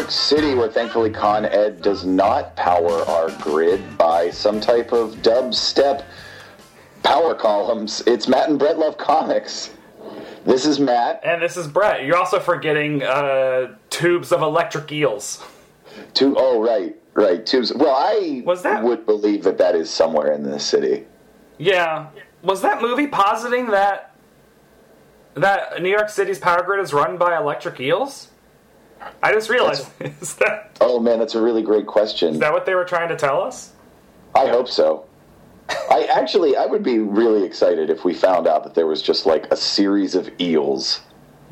York City, where thankfully Con Ed does not power our grid by some type of dubstep power columns. It's Matt and Brett Love Comics. This is Matt. And this is Brett. You're also forgetting uh, tubes of electric eels. To oh right, right. Tubes. Well, I Was that- would believe that that is somewhere in this city. Yeah. Was that movie positing that that New York City's power grid is run by electric eels? I just realized is that Oh man, that's a really great question. is that what they were trying to tell us? I hope so. I actually, I would be really excited if we found out that there was just like a series of eels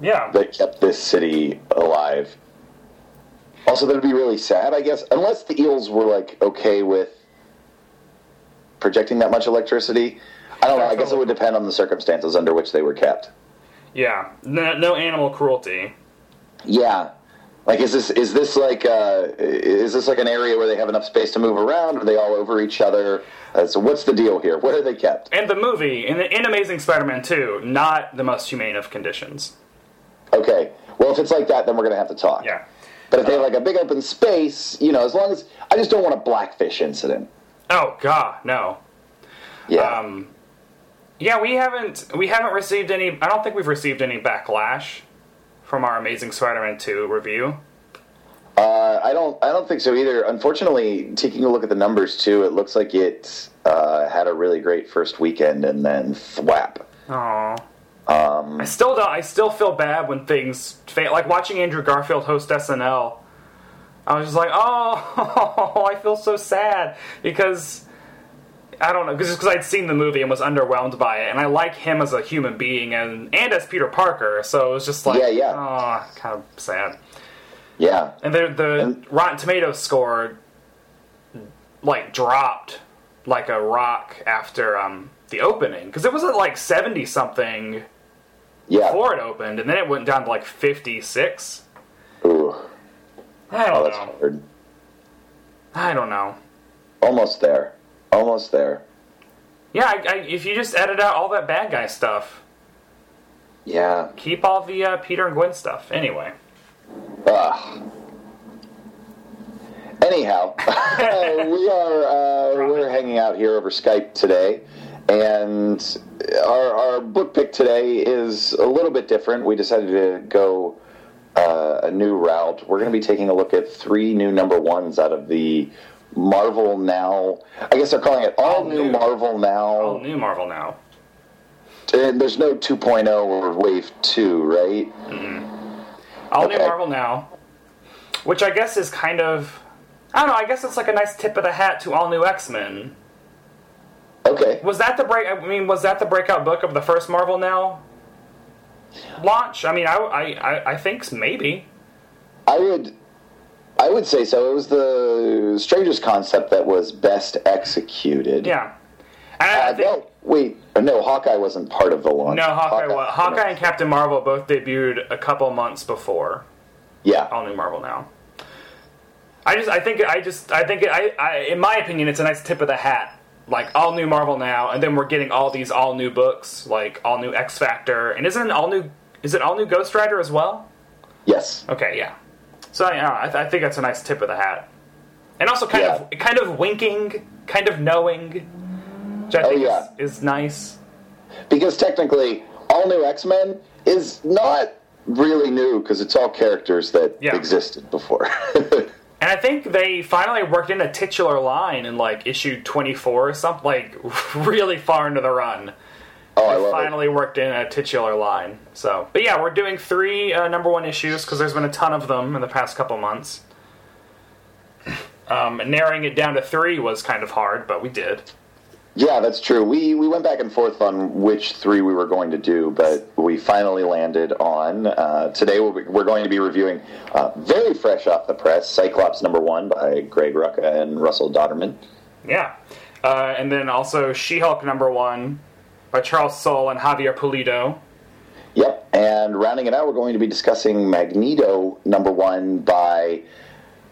Yeah. that kept this city alive. Also, that'd be really sad, I guess, unless the eels were like okay with projecting that much electricity. I don't know. I guess it would depend on the circumstances under which they were kept. Yeah. No, no animal cruelty. Yeah. Like, is this is this like uh, is this like an area where they have enough space to move around? Are they all over each other? Uh, so, what's the deal here? Where are they kept? And the movie in, in Amazing Spider-Man 2, not the most humane of conditions. Okay. Well, if it's like that, then we're gonna have to talk. Yeah. But if they have like a big open space, you know, as long as I just don't want a blackfish incident. Oh God, no. Yeah. Um, yeah, we haven't we haven't received any. I don't think we've received any backlash from our Amazing Spider-Man 2 review. Uh, I don't. I don't think so either. Unfortunately, taking a look at the numbers too, it looks like it uh, had a really great first weekend and then thwap. Oh. Um, I still don't. I still feel bad when things fail. Like watching Andrew Garfield host SNL. I was just like, oh, I feel so sad because I don't know, because I'd seen the movie and was underwhelmed by it, and I like him as a human being and and as Peter Parker, so it was just like, Yeah, yeah. oh, kind of sad. yeah. And the the And- Rotten Tomatoes score like dropped like a rock after um the opening because it was at like seventy something Yeah. before it opened, and then it went down to like fifty six. Ooh. I Oh, don't that's know. hard. I don't know. Almost there. Almost there. Yeah, I, I, if you just edit out all that bad guy stuff, Yeah. keep all the uh, Peter and Gwen stuff. Anyway, Ugh. Anyhow, we are uh, we're hanging out here over Skype today, and our our book pick today is a little bit different. We decided to go uh, a new route. We're going to be taking a look at three new number ones out of the Marvel Now. I guess they're calling it all, new, new. Marvel Now. all new Marvel now. And there's no 2.0 or Wave 2, right? Mm-hmm. All Okay. new Marvel now, which I guess is kind of. I don't know. I guess it's like a nice tip of the hat to all new X Men. Okay. Was that the break? I mean, was that the breakout book of the first Marvel Now launch? I mean, I, I, I, I think maybe. I would, I would say so. It was the strangest concept that was best executed. Yeah. And I, I Uh, think, no, wait, no. Hawkeye wasn't part of the launch. no, Hawkeye, wa- Hawkeye and Captain Marvel both debuted a couple months before Yeah, all new Marvel Now. I just, I think, I just, I think, I, I, in my opinion, it's a nice tip of the hat. Like all new Marvel now, and then we're getting all these all new books, like all new X Factor, and isn't it all new? Is it all new Ghost Rider as well? yes, Okay, yeah. So yeah, uh, I, th- I think that's a nice tip of the hat, and also kind of kind of winking, kind of knowing, which I Oh, think yeah. is, is nice. because technically, all new X Men is not really new because it's all characters that Yeah. existed before. And I think they finally worked in a titular line in like issue twenty four or something, like really far into the run. Oh, I They love finally worked in a titular line. So, but yeah, we're doing three uh, number one issues because there's been a ton of them in the past couple months. Um, narrowing it down to three was kind of hard, but we did. Yeah, that's true. We we went back and forth on which three we were going to do, but we finally landed on uh, today. We'll be, we're going to be reviewing uh, very fresh off the press, Cyclops number one by Greg Rucka and Russell Dauterman. Yeah. Uh, and then also She Hulk number one by Charles Soule and Javier Pulido. Yep, and rounding it out, we're going to be discussing Magneto number one by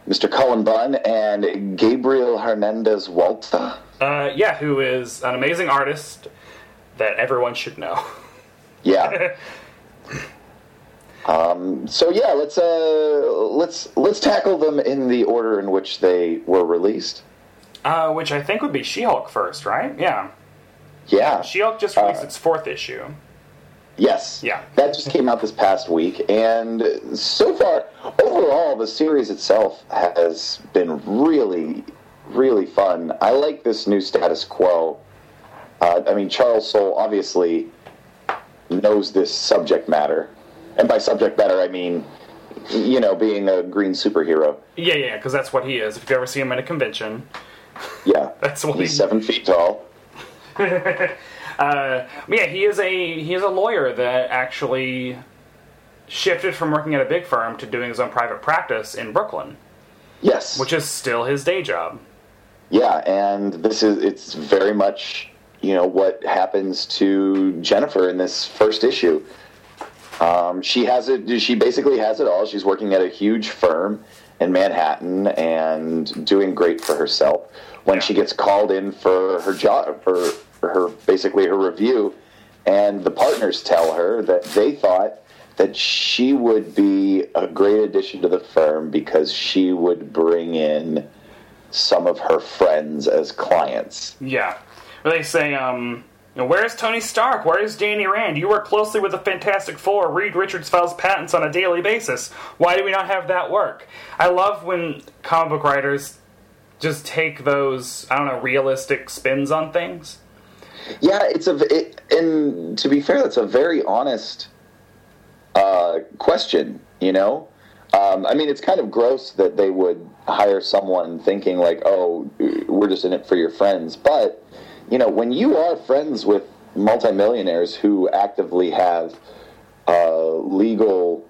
Mr. Cullen Bunn and Gabriel Hernandez Walta. Uh, yeah, who is an amazing artist that everyone should know. Yeah. Um, so yeah, let's uh, let's let's tackle them in the order in which they were released. Uh, which I think would be She-Hulk first, right? Yeah. Yeah, She-Hulk just released Uh, its fourth issue. Yes. Yeah. That just came out this past week, and so far, overall, the series itself has been really, really fun. I like this new status quo. Uh, I mean, Charles Soule obviously knows this subject matter, and by subject matter, I mean, you know, being a green superhero. Yeah, yeah, because that's what he is. If you ever see him at a convention, Yeah. That's what He's he- seven feet tall. uh, yeah, he is a he is a lawyer that actually shifted from working at a big firm to doing his own private practice in Brooklyn, Yes. which is still his day job. Yeah, and this is it's very much you know what happens to Jennifer in this first issue. Um, she has it. She basically has it all. She's working at a huge firm in Manhattan and doing great for herself. When Yeah. she gets called in for her job, for, for her basically her review, and the partners tell her that they thought that she would be a great addition to the firm because she would bring in some of her friends as clients. Yeah, where they say, um, "Where's Tony Stark? Where's Danny Rand? You work closely with the Fantastic Four. Reed Richards files patents on a daily basis. Why do we not have that work?" I love when comic book writers just take those I don't know realistic spins on things. Yeah, it's a it, and to be fair, that's a very honest uh, question. You know, um, I mean, it's kind of gross that they would hire someone thinking like, "Oh, we're just in it for your friends," but you know, when you are friends with multimillionaires who actively have uh, legal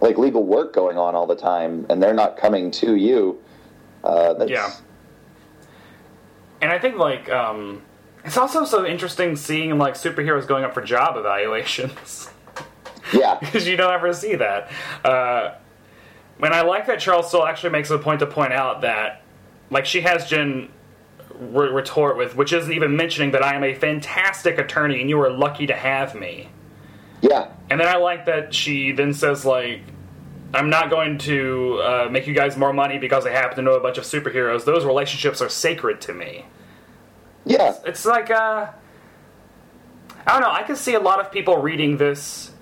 like legal work going on all the time and they're not coming to you uh, Yeah. And I think like um, it's also so interesting seeing like superheroes going up for job evaluations. yeah because you don't ever see that. Uh, and I like that Charles Soule actually makes a point to point out that, like, she has Jen re- retort with, which isn't even mentioning that I am a fantastic attorney and you are lucky to have me. yeah And then I like that she then says, like, I'm not going to uh, make you guys more money because I happen to know a bunch of superheroes. Those relationships are sacred to me. Yeah It's like, uh, I don't know. I can see a lot of people reading this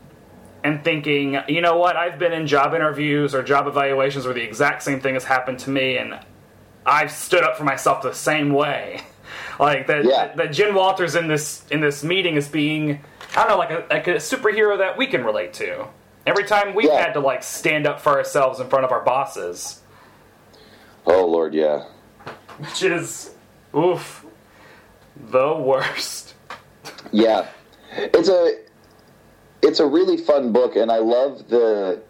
and thinking, you know what? I've been in job interviews or job evaluations where the exact same thing has happened to me, and I've stood up for myself the same way. like that, Yeah. that, that Jen Walters in this in this meeting is being, I don't know, like a like a superhero that we can relate to. Every time we've Yeah. had to like stand up for ourselves in front of our bosses, oh lord yeah which is, oof, the worst. Yeah, it's a it's a really fun book, and I love the.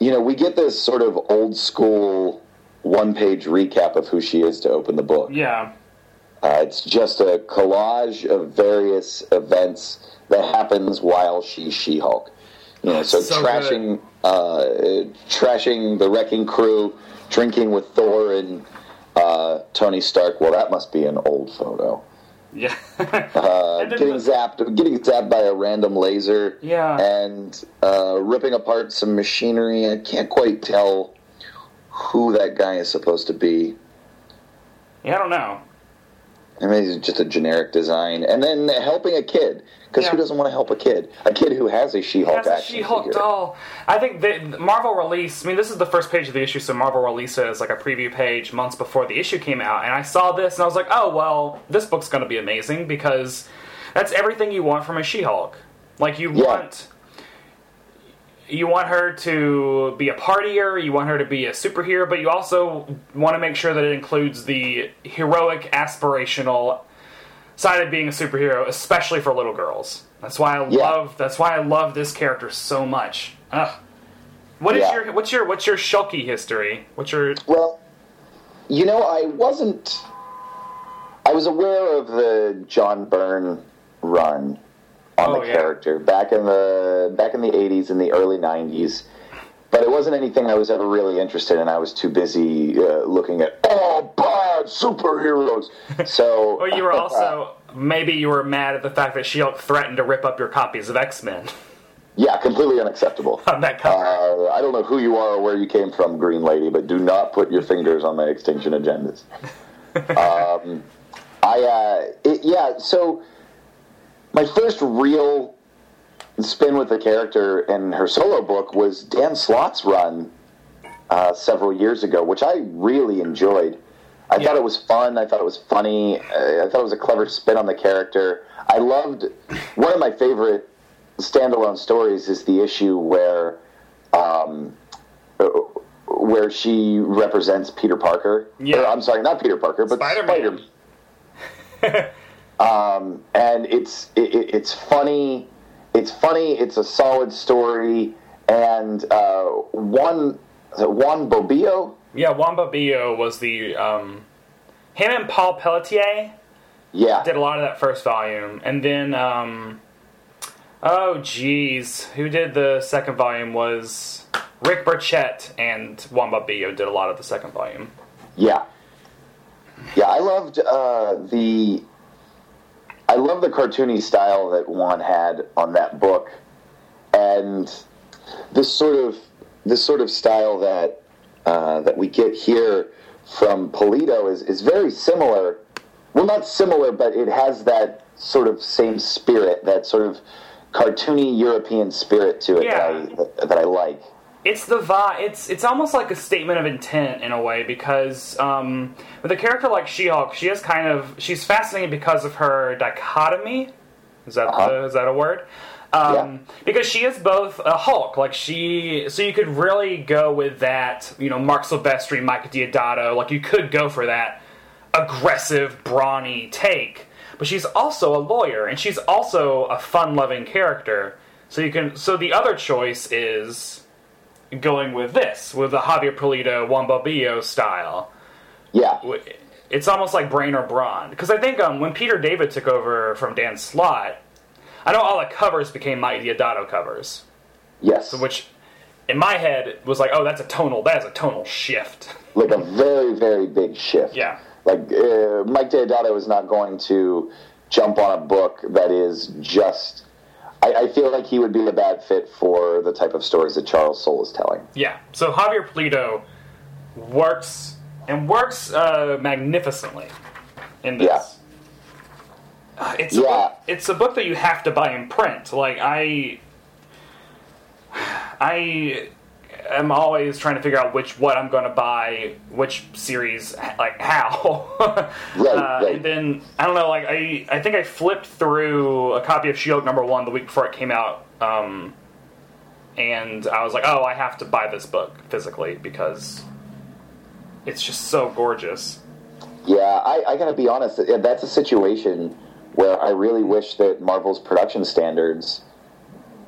You know, we get this sort of old school one page recap of who she is to open the book. Yeah. Uh, it's just a collage of various events that happens while she's She Hulk. You know, so, So trashing uh, trashing the wrecking crew, drinking with Thor and uh, Tony Stark. Well, that must be an old photo. Yeah. Uh, getting zapped, getting zapped by a random laser, Yeah. and uh, ripping apart some machinery. I can't quite tell who that guy is supposed to be. yeah, I don't know. I mean, it's just a generic design, and then helping a kid because who doesn't want to help a kid? A kid who has a She-Hulk Has a She-Hulk figure. doll. I think that Marvel released. I mean, this is the first page of the issue, so Marvel released it as like a preview page months before the issue came out, and I saw this and I was like, oh well, this book's going to be amazing because that's everything you want from a She-Hulk. Like you Yeah. want. You want her to be a partier, you want her to be a superhero, but you also want to make sure that it includes the heroic, aspirational side of being a superhero, especially for little girls. That's why I Yeah. love. That's why I love this character so much. Ugh. What is Yeah. your what's your what's your Shulky history? What's your Well, you know, I wasn't. I was aware of the John Byrne run on Oh, the yeah. character back in the back in the '80s and the early '90s, but it wasn't anything I was ever really interested in. I was too busy uh, looking at oh bad superheroes. So, Or you were also maybe you were mad at the fact that She-Hulk threatened to rip up your copies of X-Men. Yeah, completely unacceptable. on that cover. Uh, I don't know who you are or where you came from, Green Lady, but do not put your fingers on my extinction agendas. um, I, uh, it, yeah, so my first real spin with the character in her solo book was Dan Slott's run uh, several years ago, which I really enjoyed. I Yeah. thought it was fun. I thought it was funny. Uh, I thought it was a clever spin on the character. I loved one of my favorite standalone stories is the issue where um, uh, where she represents Peter Parker. Yeah. Or, I'm sorry, not Peter Parker, but Spider-Man. Spider. um, and it's it, it- it's funny. It's funny. It's a solid story. And uh, Juan is Juan Bobillo. yeah, Juan Bobillo was the um, him and Paul Pelletier Yeah, did a lot of that first volume, and then um, oh geez, who did the second volume was Rick Burchett and Juan Bobillo did a lot of the second volume. Yeah, yeah. I loved uh, the. I love the cartoony style that Juan had on that book, and this sort of this sort of style that uh, that we get here from Pulido is is very similar. Well, not similar, but it has that sort of same spirit, that sort of cartoony European spirit to it Yeah. that, I, that, that I like. It's the vibe. It's it's almost like a statement of intent in a way because um, with a character like She-Hulk, she is kind of she's fascinating because of her dichotomy. Is that Uh-huh. the- is that a word? Um, Yeah. Because she is both a Hulk, like she, so you could really go with that. You know, Marc Silvestri, Mike Deodato, like you could go for that aggressive, brawny take. But she's also a lawyer, and she's also a fun-loving character. So you can. So the other choice is going with this, with the Javier Pulido Juan Bobillo style. Yeah, It's almost like Brain or Brawn. Because I think um, when Peter David took over from Dan Slott, I know all the covers became Mike Deodato covers, yes. which in my head was like, oh, that's a tonal, that is a tonal shift. like a very very big shift. Yeah. Like uh, Mike Deodato is not going to jump on a book that is just. I, I feel like he would be a bad fit for the type of stories that Charles Soule is telling. Yeah. So Javier Pulido works and works uh, magnificently in this. Yeah. Uh, It's a book, it's a book that you have to buy in print. Like I, I am always trying to figure out which what I'm going to buy, which series, like how. Right, uh, right. And then I don't know. Like I, I think I flipped through a copy of Shield number one the week before it came out. Um, and I was like, oh, I have to buy this book physically because it's just so gorgeous. Yeah, I, I gotta be honest. That's a situation where I really wish that Marvel's production standards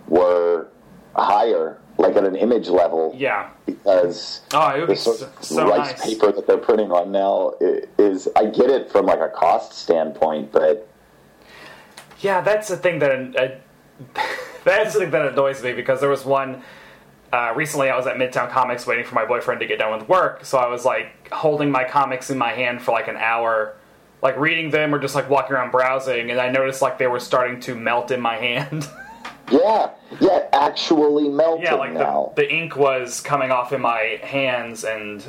were higher, like at an image level. Yeah. Because Oh, it the sort so, of so rice nice. paper that they're printing on now is. I get it from like a cost standpoint, but Yeah, that's the thing that uh, that's the thing that annoys me because there was one uh, recently. I was at Midtown Comics waiting for my boyfriend to get done with work, so I was like holding my comics in my hand for like an hour, like reading them or just like walking around browsing, and I noticed like they were starting to melt in my hand. Yeah, yeah, actually melting yeah, like now. the, the ink was coming off in my hands, and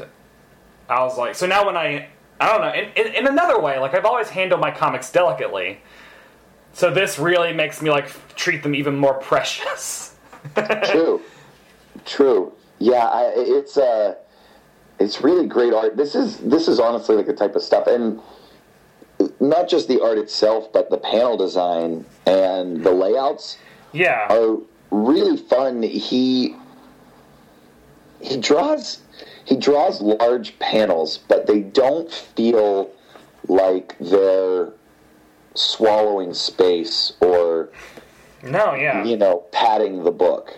I was like, so now when I I don't know, in, in, in another way, like I've always handled my comics delicately. So this really makes me like treat them even more precious. True, true. Yeah, I, it's uh, it's really great art. This is this is honestly like the type of stuff, and not just the art itself, but the panel design and the layouts yeah, are really fun. He he draws he draws large panels, but they don't feel like they're swallowing space or no, yeah, you know, padding the book.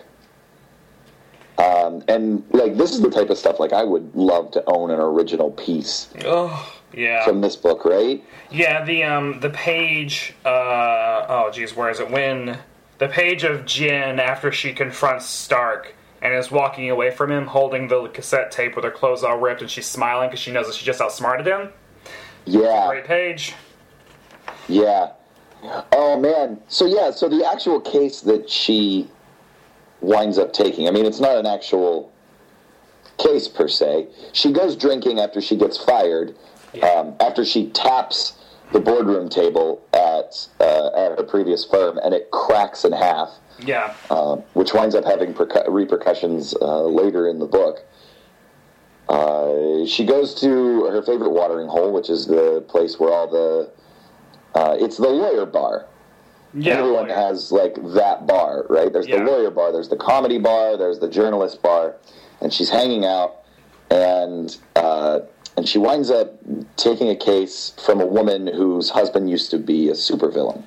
Um, and like this is the type of stuff like I would love to own an original piece oh, yeah, from this book, right? yeah. The um the page. Uh oh, geez, where is it? When the page of Jen after she confronts Stark and is walking away from him, holding the cassette tape with her clothes all ripped, and she's smiling because she knows that she just outsmarted him. Yeah, Great page. yeah. Oh man. So yeah, so the actual case that she winds up taking. I mean, it's not an actual case per se. She goes drinking after she gets fired, Yeah. um, after she taps the boardroom table at uh, at her previous firm, and it cracks in half, Yeah. uh, which winds up having percu- repercussions uh, later in the book. Uh, she goes to her favorite watering hole, which is the place where all the uh, it's the lawyer bar. Yeah. Everyone lawyer. has like that bar, right? There's Yeah. the lawyer bar, there's the comedy bar, there's the journalist bar, and she's hanging out, and uh, and she winds up taking a case from a woman whose husband used to be a supervillain.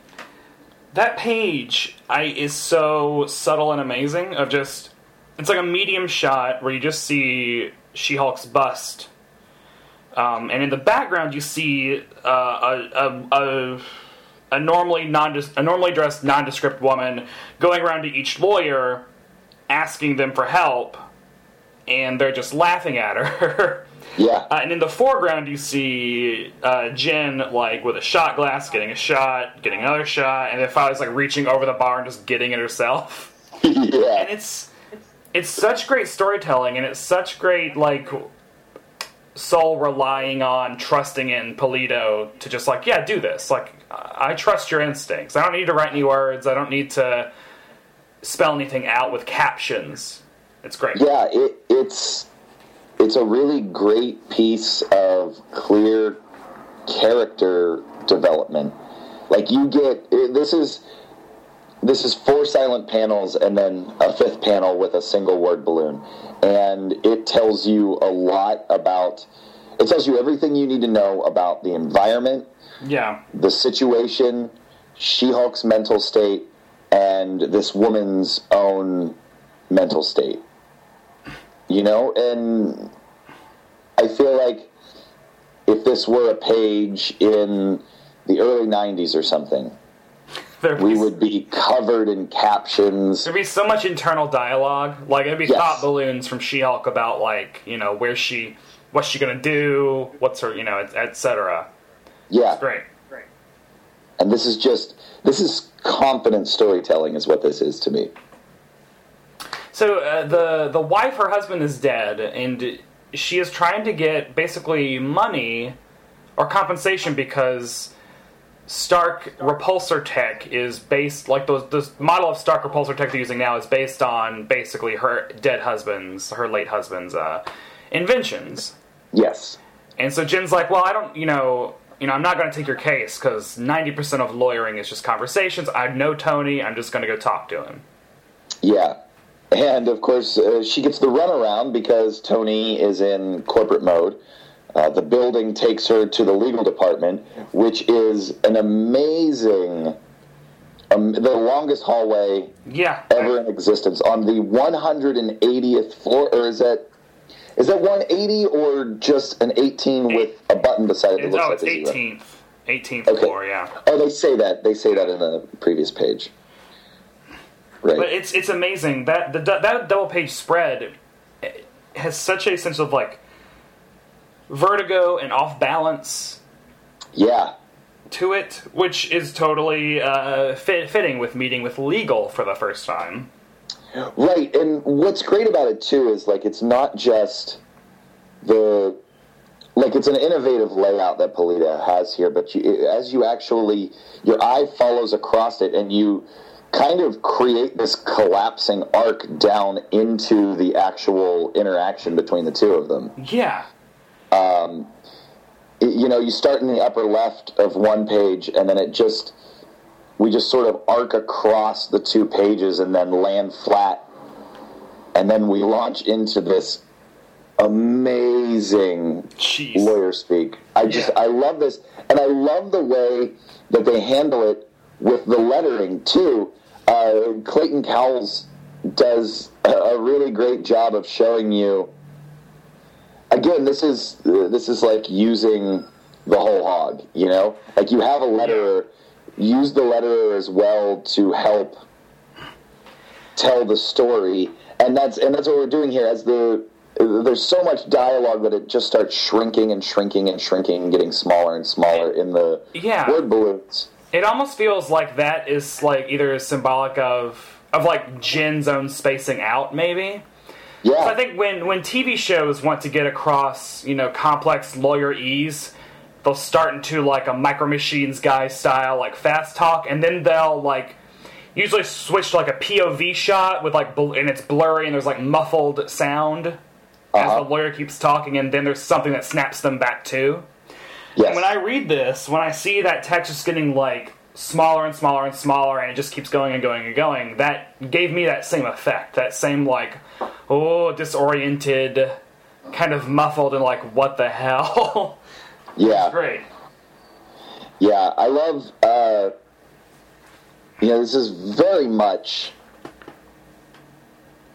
That page I is so subtle and amazing of just it's like a medium shot where you just see She-Hulk's bust. Um, and in the background you see uh, a, a, a a normally non a normally dressed nondescript woman going around to each lawyer asking them for help and they're just laughing at her. Yeah, Uh, and in the foreground, you see uh, Jen like with a shot glass, getting a shot, getting another shot, and then finally like reaching over the bar and just getting it herself. yeah. And it's it's such great storytelling, and it's such great like soul relying on trusting in Pulido to just like yeah, do this. Like I I trust your instincts. I don't need to write any words. I don't need to spell anything out with captions. It's great. yeah. It, it's it's a really great piece of clear character development. Like you get this is this is four silent panels and then a fifth panel with a single word balloon, and it tells you a lot about. It tells you everything you need to know about the environment, Yeah. the situation, She-Hulk's mental state, and this woman's own mental state. You know, and I feel like if this were a page in the early 90s or something, There we would be covered in captions. There'd be so much internal dialogue. Like it'd be Yes. thought balloons from She-Hulk about like you know where she, what's she gonna do, what's her you know et, et cetera. Yeah. Great, great. And this is just this is confident storytelling is what this is to me. So uh, the the wife, her husband is dead, and she is trying to get basically money or compensation because Stark repulsor tech is based like the the model of Stark repulsor tech they're using now is based on basically her dead husband's her late husband's uh, inventions. Yes. And so Jen's like, well, I don't, you know, you know, I'm not going to take your case because 90% of lawyering is just conversations. I know Tony. I'm just going to go talk to him. Yeah. And of course, uh, she gets the runaround because Tony is in corporate mode. Uh, the building takes her to the legal department, which is an amazing, um, the longest hallway Yeah. ever in existence on the 180th floor, or is that is that 180 or just an 18 with a button beside it It's, oh, like it's 18th. 18th Okay. floor, yeah. Oh, they say that. They say that in the previous page. Right. But it's it's amazing that the that double page spread has such a sense of like vertigo and off balance yeah. to it, which is totally uh, fit, fitting with meeting with legal for the first time. Right, and what's great about it too is like it's not just the like it's an innovative layout that Pulido has here, but you, as you actually your eye follows across it, and you kind of create this collapsing arc down into the actual interaction between the two of them. Yeah. Um, it- you know, you start in the upper left of one page, and then it just we just sort of arc across the two pages and then land flat, and then we launch into this amazing Jeez. lawyer speak. I just Yeah. I love this, and I love the way that they handle it with the lettering too. Uh, Clayton Cowles does a, really great job of showing you. Again, this is this is like using the whole hog. You know, like you have a letterer, use the letterer as well to help tell the story, and that's and that's what we're doing here. As the there's so much dialogue that it just starts shrinking and shrinking and shrinking, and getting smaller and smaller in the Yeah. word balloons. It almost feels like that is like either symbolic of of like Jen's own spacing out, maybe. Yeah. I think when when TV shows want to get across, you know, complex lawyer ease, they'll start into like a Micro Machines guy style, like fast talk, and then they'll like usually switch to like a POV shot with like bl- and it's blurry and there's like muffled sound as Uh-huh. the lawyer keeps talking, and then there's something that snaps them back to. Yes. And when I read this, when I see that text just getting like smaller and smaller and smaller, and it just keeps going and going and going, that gave me that same effect. That same like, oh, disoriented, kind of muffled, and like, what the hell? yeah. Great. Yeah, I love. Uh, you know, this is very much.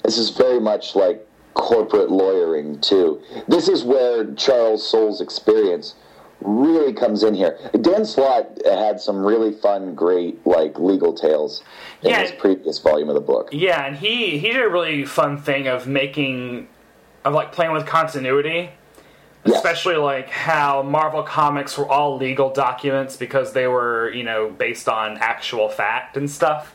This is very much like corporate lawyering too. This is where Charles Soule's experience really comes in here. Dan Slott had some really fun, great like legal tales in Yeah. his previous volume of the book. Yeah, and he he did a really fun thing of making of like playing with continuity. Yes. Especially like how Marvel comics were all legal documents because they were, you know, based on actual fact and stuff.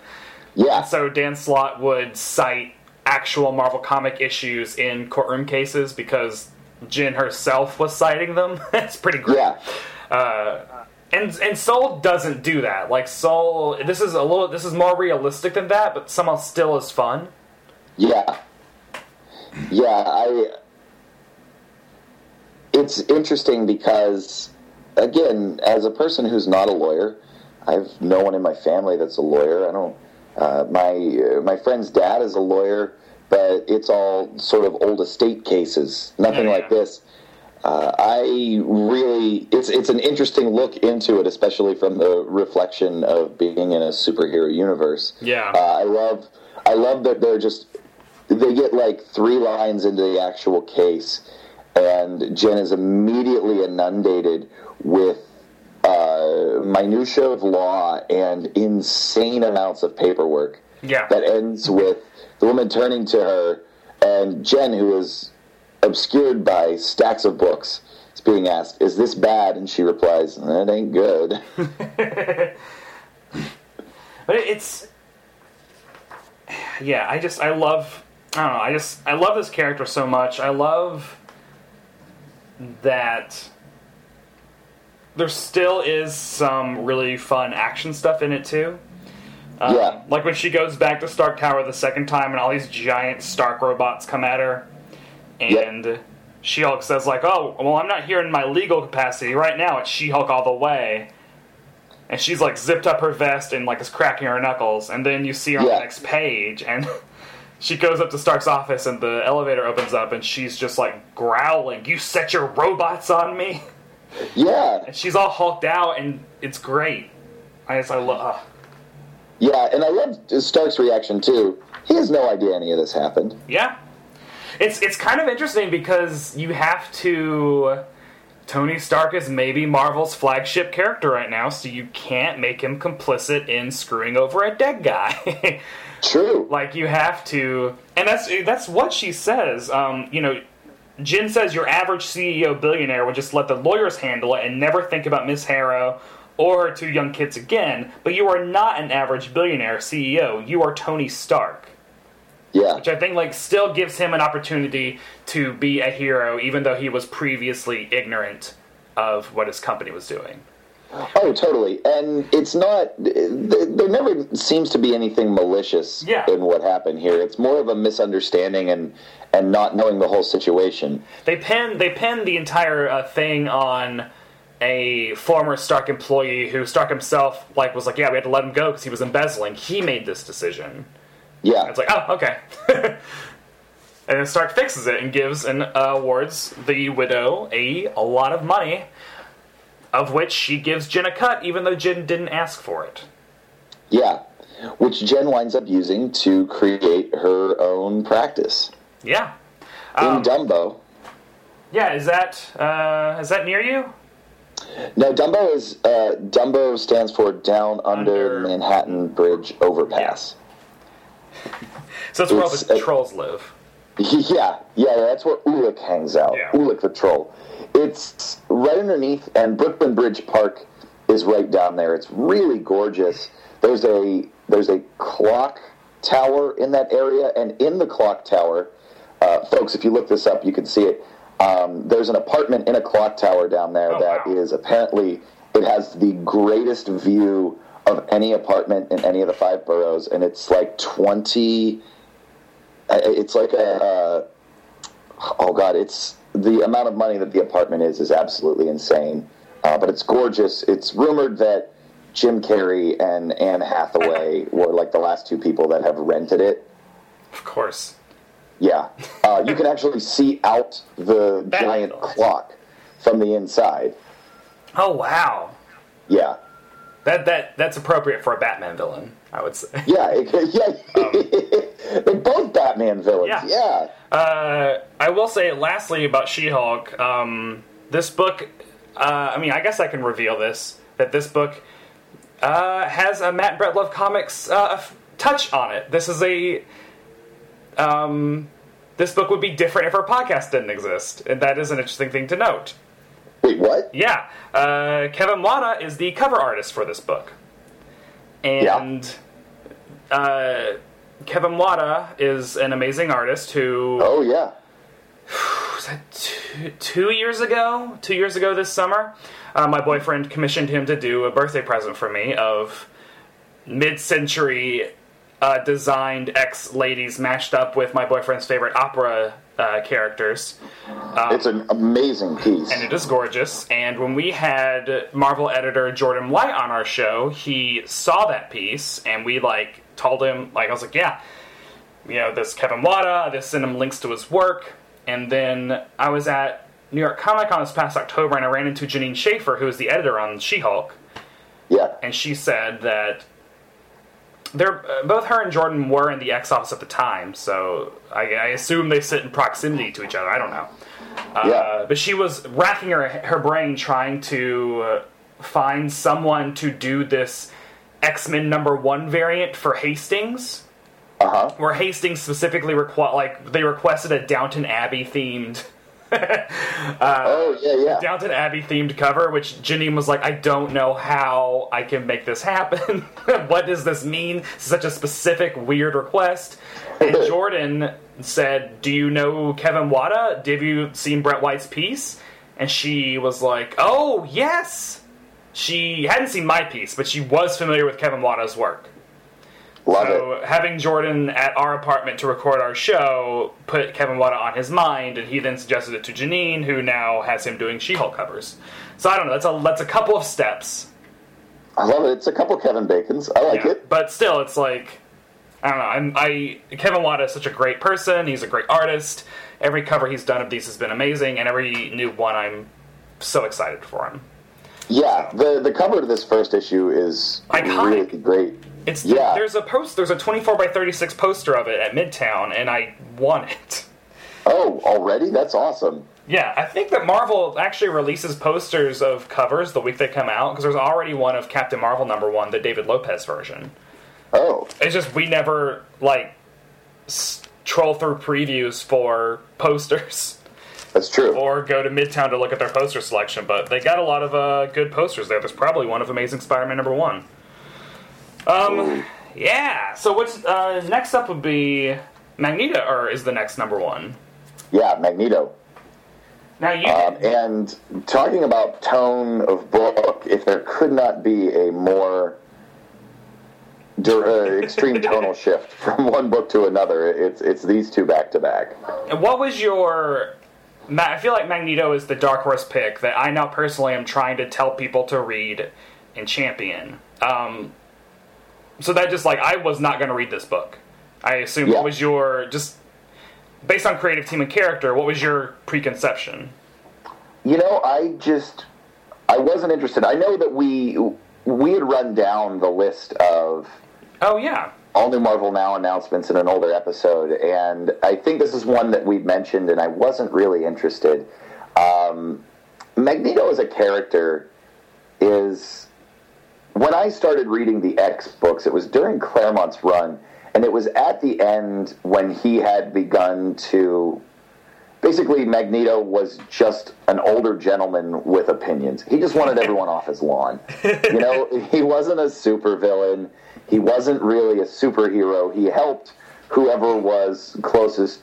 Yeah, So Dan Slott would cite actual Marvel comic issues in courtroom cases because Jen herself was citing them. That's pretty great. yeah, And and Soule doesn't do that. Like Soule, this is a little, this is more realistic than that, but somehow still is fun. yeah, yeah. I. It's interesting because, again, as a person who's not a lawyer, I have no one in my family that's a lawyer. I don't. Uh, my uh, my friend's dad is a lawyer, but it's all sort of old estate cases, nothing Yeah, like this. Uh, I really, it's it's an interesting look into it, especially from the reflection of being in a superhero universe. Yeah. uh, I love I love that they're just they get like three lines into the actual case, and Jen is immediately inundated with uh, minutia of law and insane amounts of paperwork Yeah. that ends with the woman turning to her and Jen, who is obscured by stacks of books, is being asked, "Is this bad?" And she replies, "That ain't good." But it's yeah, I just I love I don't know, I just I love this character so much. I love that there still is some really fun action stuff in it too. Um, Yeah. Like when she goes back to Stark Tower the second time and all these giant Stark robots come at her and She-Hulk says like, "Oh, well, I'm not here in my legal capacity right now. It's She-Hulk all the way." And she's like zipped up her vest and like is cracking her knuckles. And then you see her on the next page, and she goes up to Stark's office, and the elevator opens up, and she's just like growling, "You set your robots on me!" yeah, And she's all hulked out, and it's great. I just I love. Yeah, and I love Stark's reaction too. He has no idea any of this happened. Yeah, it's it's kind of interesting because you have to. Tony Stark is maybe Marvel's flagship character right now, so you can't make him complicit in screwing over a dead guy. True. like you have to, and that's that's what she says. Um, you know, Jen says your average CEO billionaire would just let the lawyers handle it and never think about Miss Harrow or two young kids again. But you are not an average billionaire CEO. You are Tony Stark Yeah. which I think like still gives him an opportunity to be a hero, even though he was previously ignorant of what his company was doing. Oh, totally. And it's not. There never seems to be anything malicious Yeah. in what happened here. It's more of a misunderstanding and and not knowing the whole situation. They pin they pin the entire uh, thing on a former Stark employee who Stark himself like was like, yeah, we had to let him go because he was embezzling. He made this decision. Yeah. It's like, oh, okay. and then Stark fixes it and gives and uh, awards the widow a, a lot of money, of which she gives Jen a cut, even though Jen didn't ask for it. Yeah. Which Jen winds up using to create her own practice. Yeah. In Um, Dumbo. yeah, is that uh, is that near you? No, Dumbo is uh, Dumbo stands for Down Under, Under- Manhattan Bridge Overpass. So that's where all the uh, trolls live. Yeah, yeah, that's where Ulik hangs out. Yeah. Ulik the troll. It's right underneath, and Brooklyn Bridge Park is right down there. It's really gorgeous. There's a there's a clock tower in that area, and in the clock tower, uh, folks, if you look this up, you can see it. Um, there's an apartment in a clock tower down there Oh, that wow. is apparently it has the greatest view of any apartment in any of the five boroughs, and it's like twenty. uh, It's like a. Uh, oh god, it's the amount of money that the apartment is is absolutely insane. Uh, but it's gorgeous. It's rumored that Jim Carrey and Anne Hathaway were like the last two people that have rented it. Of course. Yeah, uh, you can actually see out the giant clock from the inside. Oh wow. Yeah, That that that's appropriate for a Batman villain, I would say. yeah, it, yeah. They're both Batman villains. Yeah. Yeah, Uh, I will say, lastly, about She-Hulk. Um, this book, uh, I mean, I guess I can reveal this that this book uh, has a Matt Brett Love comics uh, touch on it. This is a um, this book would be different if our podcast didn't exist, and that is an interesting thing to note. Wait, what? Yeah, uh, Kevin Wada is the cover artist for this book, and uh, Kevin Wada is an amazing artist who Oh yeah. was that two, two years ago? Two years ago this summer, uh, my boyfriend commissioned him to do a birthday present for me of mid-century uh, designed ex ladies mashed up with my boyfriend's favorite opera uh, characters. It's an amazing piece. and it is gorgeous. And when we had Marvel editor Jordan White on our show, he saw that piece, and we like told him, like, I was like, yeah, you know, this Kevin Wada. This sent him links to his work, and then I was at New York Comic Con this past October, and I ran into Jeanine Schaefer, who is the editor on She-Hulk, yeah. and she said that. They're, uh, both her and Jordan were in the X office at the time, so I, I assume they sit in proximity to each other. I don't know. Uh, Yeah. but she was racking her her brain trying to uh, find someone to do this X Men number one variant for Hastings, Uh huh. where Hastings specifically requ- like they requested a Downton Abbey themed. oh yeah, yeah. Downton Abbey themed cover, which Jeanine was like, I don't know how I can make this happen. what does this mean? Such a specific, weird request. And Jordan said, Do you know Kevin Wada? Have you seen Brett White's piece? And she was like, Oh, yes! She hadn't seen my piece, but she was familiar with Kevin Wada's work. Love it. So having Jordan at our apartment to record our show put Kevin Wada on his mind, and he then suggested it to Jeanine, who now has him doing She-Hulk covers. So I don't know. That's a that's a couple of steps, I love it. It's a couple Kevin Bacon's. I like Yeah. it. but still, it's like I don't know. I'm, I Kevin Wada is such a great person. He's a great artist. Every cover he's done of these has been amazing, and every new one I'm so excited for him. Yeah, the the cover to this first issue is Iconic. really great. It's Yeah. there's a post there's a 24 by 36 poster of it at Midtown, and I want it. Oh, already? That's awesome. Yeah, I think that Marvel actually releases posters of covers the week they come out because there's already one of Captain Marvel number one, the David Lopez version. Oh, It's just we never like s- troll through previews for posters that's true. or go to Midtown to look at their poster selection, but they got a lot of uh, good posters there. There's probably one of Amazing Spider-Man number one. Um, yeah. So what's uh, next up would be Magneto, or is the next number one? Yeah, Magneto. Now you. Um, and talking about tone of book, if there could not be a more uh, extreme tonal shift from one book to another, it's it's these two back to back. And what was your? I feel like Magneto is the dark horse pick that I now personally am trying to tell people to read and champion. Um, so that just like I was not going to read this book. I assume Yeah. what was your just based on creative team and character? What was your preconception? You know, I just I wasn't interested. I know that we we had run down the list of Oh yeah, all new Marvel Now announcements in an older episode, and I think this is one that we'd mentioned, and I wasn't really interested. Um, Magneto as a character is when I started reading the X books, it was during Claremont's run, and it was at the end when he had begun to. Basically, Magneto was just an older gentleman with opinions. He just wanted everyone off his lawn. You know, he wasn't a supervillain. he wasn't really a superhero. He helped whoever was closest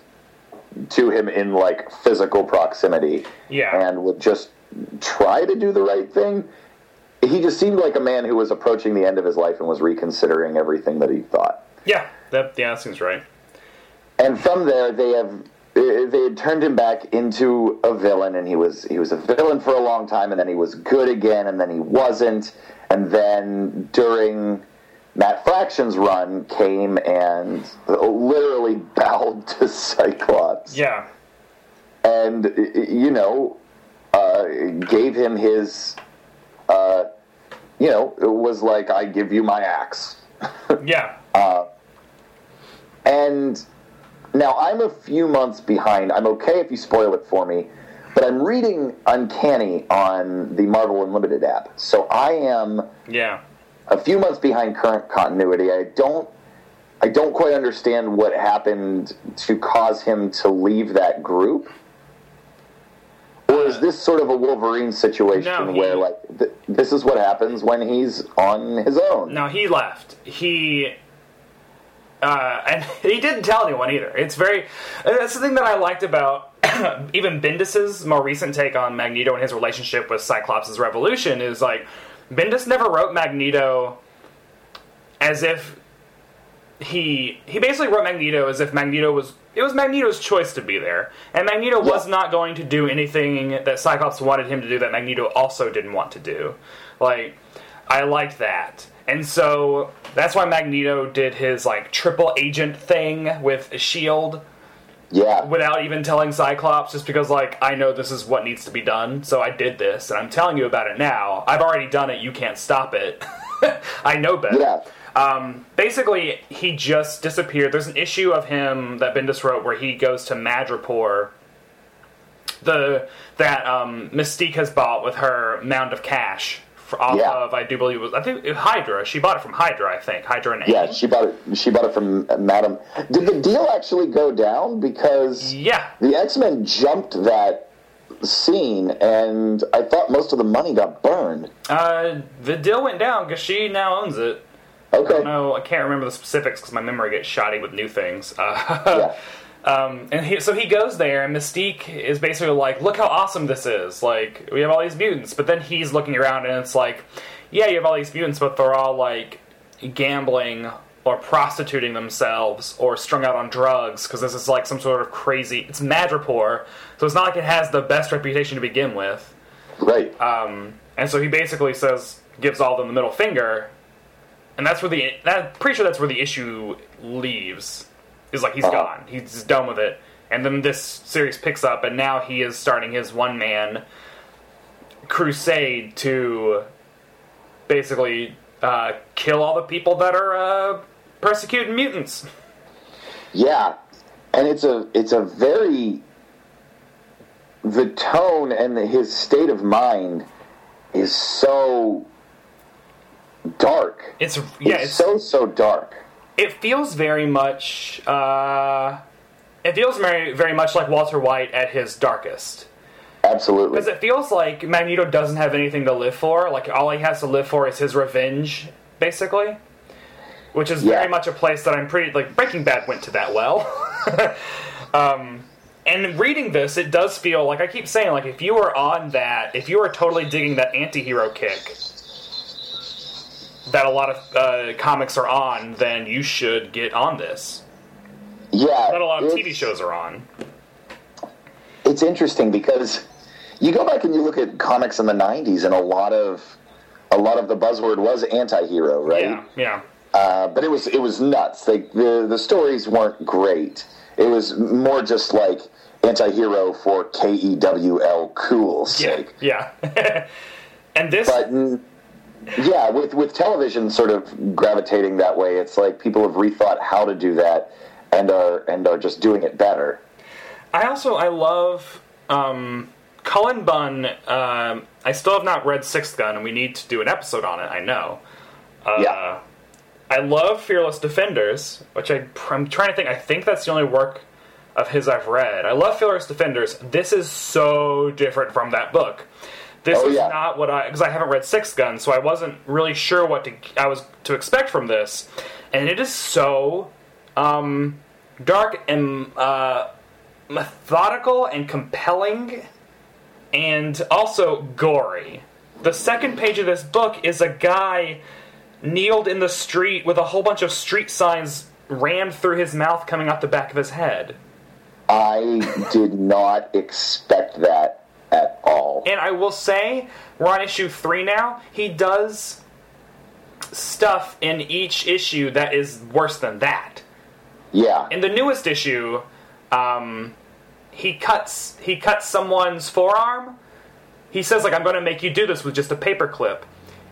to him in like physical proximity. Yeah. And would just try to do the right thing. He just seemed like a man who was approaching the end of his life and was reconsidering everything that he thought. Yeah, that yeah, that seems right. And from there, they have eh, they had turned him back into a villain, and he was he was a villain for a long time, and then he was good again, and then he wasn't, and then during Matt Fraction's run came and literally bowed to Cyclops. Yeah. And, eh, eh, you know, uh, gave him his, uh, you know, it was like, I give you my axe. yeah. Uh, and now I'm a few months behind. I'm okay if you spoil it for me, but I'm reading Uncanny on the Marvel Unlimited app. So I am Yeah. a few months behind current continuity. I don't I don't quite understand what happened to cause him to leave that group. Is this sort of a Wolverine situation No, he- where like th- this is what happens when he's on his own? No, he left. He uh, and he didn't tell anyone either. It's very. That's the thing that I liked about even Bendis's more recent take on Magneto and his relationship with Cyclops' revolution is like Bendis never wrote Magneto as if he he basically wrote Magneto as if Magneto was it was Magneto's choice to be there, and Magneto was not going to do anything that Cyclops wanted him to do that Magneto also didn't want to do. Like I liked that, and so that's why Magneto did his like triple agent thing with Shield Yeah. without even telling Cyclops, just because like I know this is what needs to be done, so I did this, and I'm telling you about it now. I've already done it. You can't stop it. I know better. Yeah. Um, basically, he just disappeared. There's an issue of him that Bendis wrote where he goes to Madripoor, the that um, Mystique has bought with her mound of cash for, off Yeah. of I do believe it was I think Hydra. She bought it from Hydra, I think Hydra and Yeah, she bought it. She bought it from Madam. Did the deal actually go down? Because yeah. the X Men jumped that scene, and I thought most of the money got burned. Uh, the deal went down because she now owns it. Okay. No, I can't remember the specifics because my memory gets shoddy with new things. Uh, Yeah. Um, and he, so he goes there, and Mystique is basically like, "Look how awesome this is! Like, we have all these mutants." But then he's looking around, and it's like, "Yeah, you have all these mutants, but they're all like gambling or prostituting themselves or strung out on drugs because this is like some sort of crazy. It's Madripoor, so it's not like it has the best reputation to begin with." Right. Um, and so he basically says, gives all of them the middle finger, and that's where the that I'm pretty sure that's where the issue leaves. Is like he's Uh-huh. gone, he's done with it, and then this series picks up, and now he is starting his one man crusade to basically uh, kill all the people that are uh, persecuting mutants. Yeah, and it's a it's a very the tone and the, his state of mind is so dark. It's yeah, it's it's so so dark. it feels very much uh, it feels very very much like Walter White at his darkest. Absolutely. Because it feels like Magneto doesn't have anything to live for. Like all he has to live for is his revenge, basically. Which is Yeah. very much a place that I'm pretty like Breaking Bad went to that well. um, and reading this, it does feel like I keep saying like if you were on that, if you were totally digging that anti-hero kick that a lot of uh, comics are on, then you should get on this. Yeah, That a lot of TV shows are on. It's interesting because you go back and you look at comics in the '90s, and a lot of a lot of the buzzword was anti-hero, right? Yeah, yeah. Uh, but it was it was nuts. Like the the stories weren't great. It was more just like anti-hero for K E W L cool Yeah, sake. yeah. and this But yeah, with with television sort of gravitating that way, it's like people have rethought how to do that and are and are just doing it better. I also I love um, Cullen Bunn. Um, I still have not read Sixth Gun, and we need to do an episode on it. I know. Uh, Yeah. I love Fearless Defenders, which I, I'm trying to think. I think that's the only work of his I've read. I love Fearless Defenders. This is so different from that book This Oh, is yeah. not what I because I haven't read Six Gun, so I wasn't really sure what to I was to expect from this, and it is so um, dark and uh, methodical and compelling, and also gory. The second page of this book is a guy kneeled in the street with a whole bunch of street signs rammed through his mouth coming out the back of his head. I did not expect that at all. And I will say, we're on issue three now. He does stuff in each issue that is worse than that. Yeah. In the newest issue, um, he cuts he cuts someone's forearm. He says like I'm going to make you do this with just a paperclip,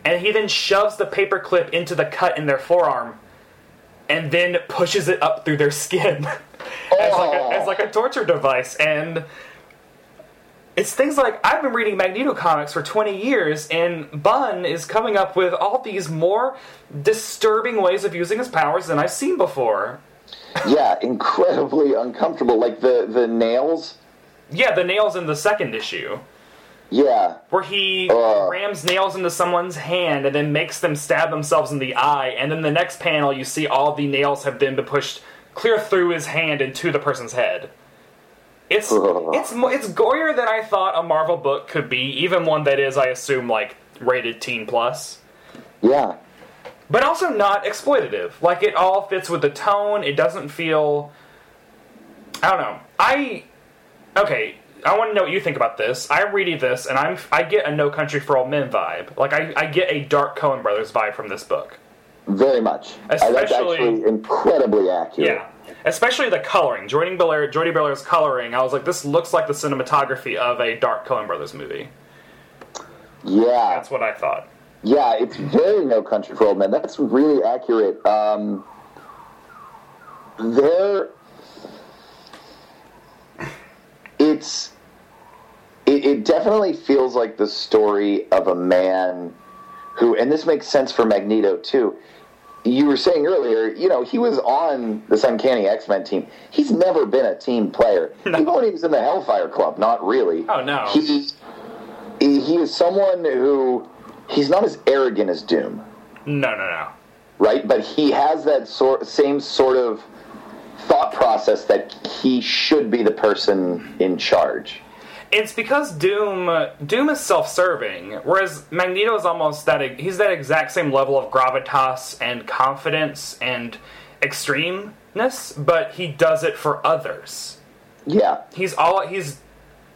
and he then shoves the paperclip into the cut in their forearm, and then pushes it up through their skin as like a, as like a torture device. And it's things like I've been reading Magneto comics for 20 years, and Bunn is coming up with all these more disturbing ways of using his powers than I've seen before. yeah, incredibly uncomfortable. Like the the nails. Yeah, the nails in the second issue, Yeah. where he Ugh. rams nails into someone's hand and then makes them stab themselves in the eye, and then the next panel you see all the nails have been pushed clear through his hand into the person's head. It's it's it's gorier than I thought a Marvel book could be, even one that is, I assume, like rated teen plus. Yeah. but also not exploitative. Like it all fits with the tone. It doesn't feel. I don't know. I okay. I want to know what you think about this. I'm reading this, and I'm I get a No Country for Old Men vibe. Like I, I get a Dark Coen Brothers vibe from this book. Very much. Uh, That's actually incredibly accurate. Yeah, especially the coloring. Jordan Bellaire, Jordie Bellaire's coloring. I was like, this looks like the cinematography of a Dark Coen Brothers movie. Yeah. That's what I thought. Yeah, it's very No Country for Old Men. That's really accurate. Um, there, it's it, it definitely feels like the story of a man who, and this makes sense for Magneto too. You were saying earlier, you know, he was on this Uncanny X Men team. He's never been a team player. Even when he was in the Hellfire Club, not really. Oh, no. He he he is someone who he's not as arrogant as Doom, No, no, no. right? But he has that sort same sort of thought process that he should be the person in charge. It's because Doom Doom is self-serving, whereas Magneto is almost that he's that exact same level of gravitas and confidence and extremeness, but he does it for others. Yeah, He's all he's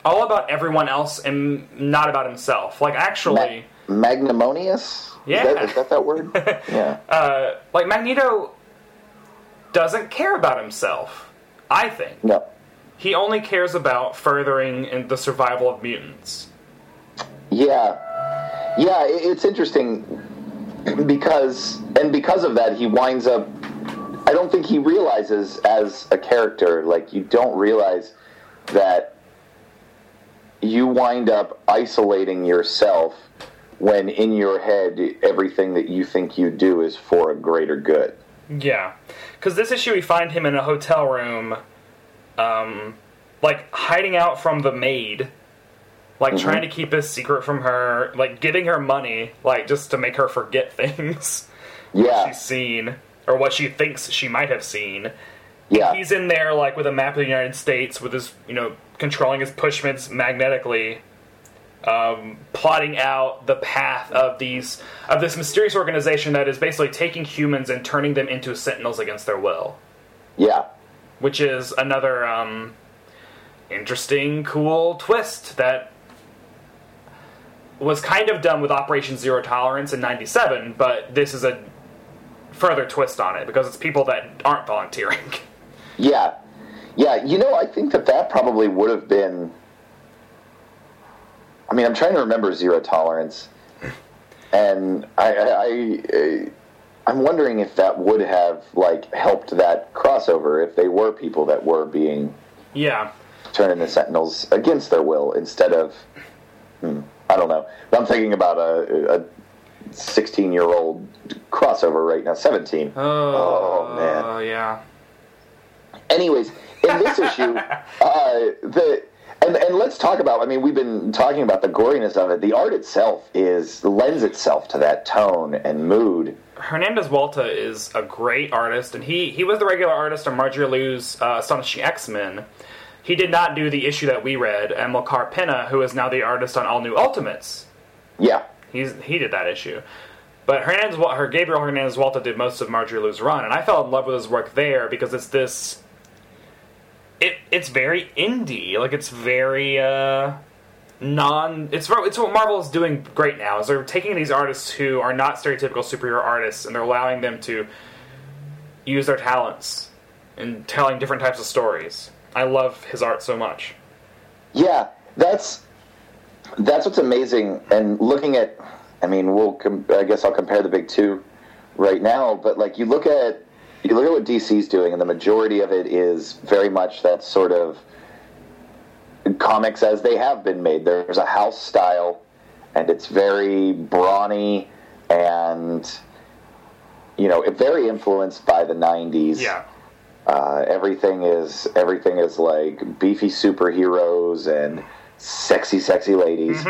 all about everyone else and not about himself. Like actually, Ma- magnanimous. Yeah. is that, is that that word? yeah, uh, like Magneto doesn't care about himself. I think no, he only cares about furthering in the survival of mutants. yeah, yeah. It's interesting because, and because of that, he winds up. I don't think he realizes as a character, like you don't realize that you wind up isolating yourself when in your head everything that you think you do is for a greater good. Yeah, because this issue we find him in a hotel room, um, like hiding out from the maid, like trying to keep his secret from her, like giving her money, like just to make her forget things. Yeah, she's seen or what she thinks she might have seen. yeah, He's in there like with a map of the United States with his, you know, controlling his pushments magnetically. Um, plotting out the path of these of this mysterious organization that is basically taking humans and turning them into sentinels against their will. Yeah, which is another um, interesting, cool twist that was kind of done with Operation Zero Tolerance in '97, but this is a further twist on it because it's people that aren't volunteering. yeah, yeah. You know, I think that that probably would have been. I mean, I'm trying to remember zero tolerance, and I, I, I I'm wondering if that would have like helped that crossover if they were people that were being yeah, turned into sentinels against their will instead of hmm, I don't know. But I'm thinking about a, a 16 year old crossover right now, 17. oh, man. yeah, Anyways, in this issue, uh, the And, and let's talk about. I mean, we've been talking about the goriness of it. The art itself is lends itself to that tone and mood. Hernandez Walta is a great artist, and he he was the regular artist on Marjorie Liu's uh, Astonishing X Men. He did not do the issue that we read, and Amilcar Pinna, who is now the artist on All New Ultimates. Yeah, He's he did that issue. But Hernandez, her Gabriel Hernandez Walta did most of Marjorie Liu's run, and I fell in love with his work there because it's this. It it's very indie, like it's very uh, non. It's it's what Marvel is doing great now. Is they're taking these artists who are not stereotypical superhero artists, and they're allowing them to use their talents in telling different types of stories. I love his art so much. yeah. That's that's what's amazing. And looking at, I mean, we'll. Com- I guess I'll compare the big two right now. But like, you look at you look at what DC's doing, and the majority of it is very much that sort of comics as they have been made. There's a house style, and it's very brawny and you know very influenced by the 90s Yeah, uh, everything is everything is like beefy superheroes and sexy sexy ladies.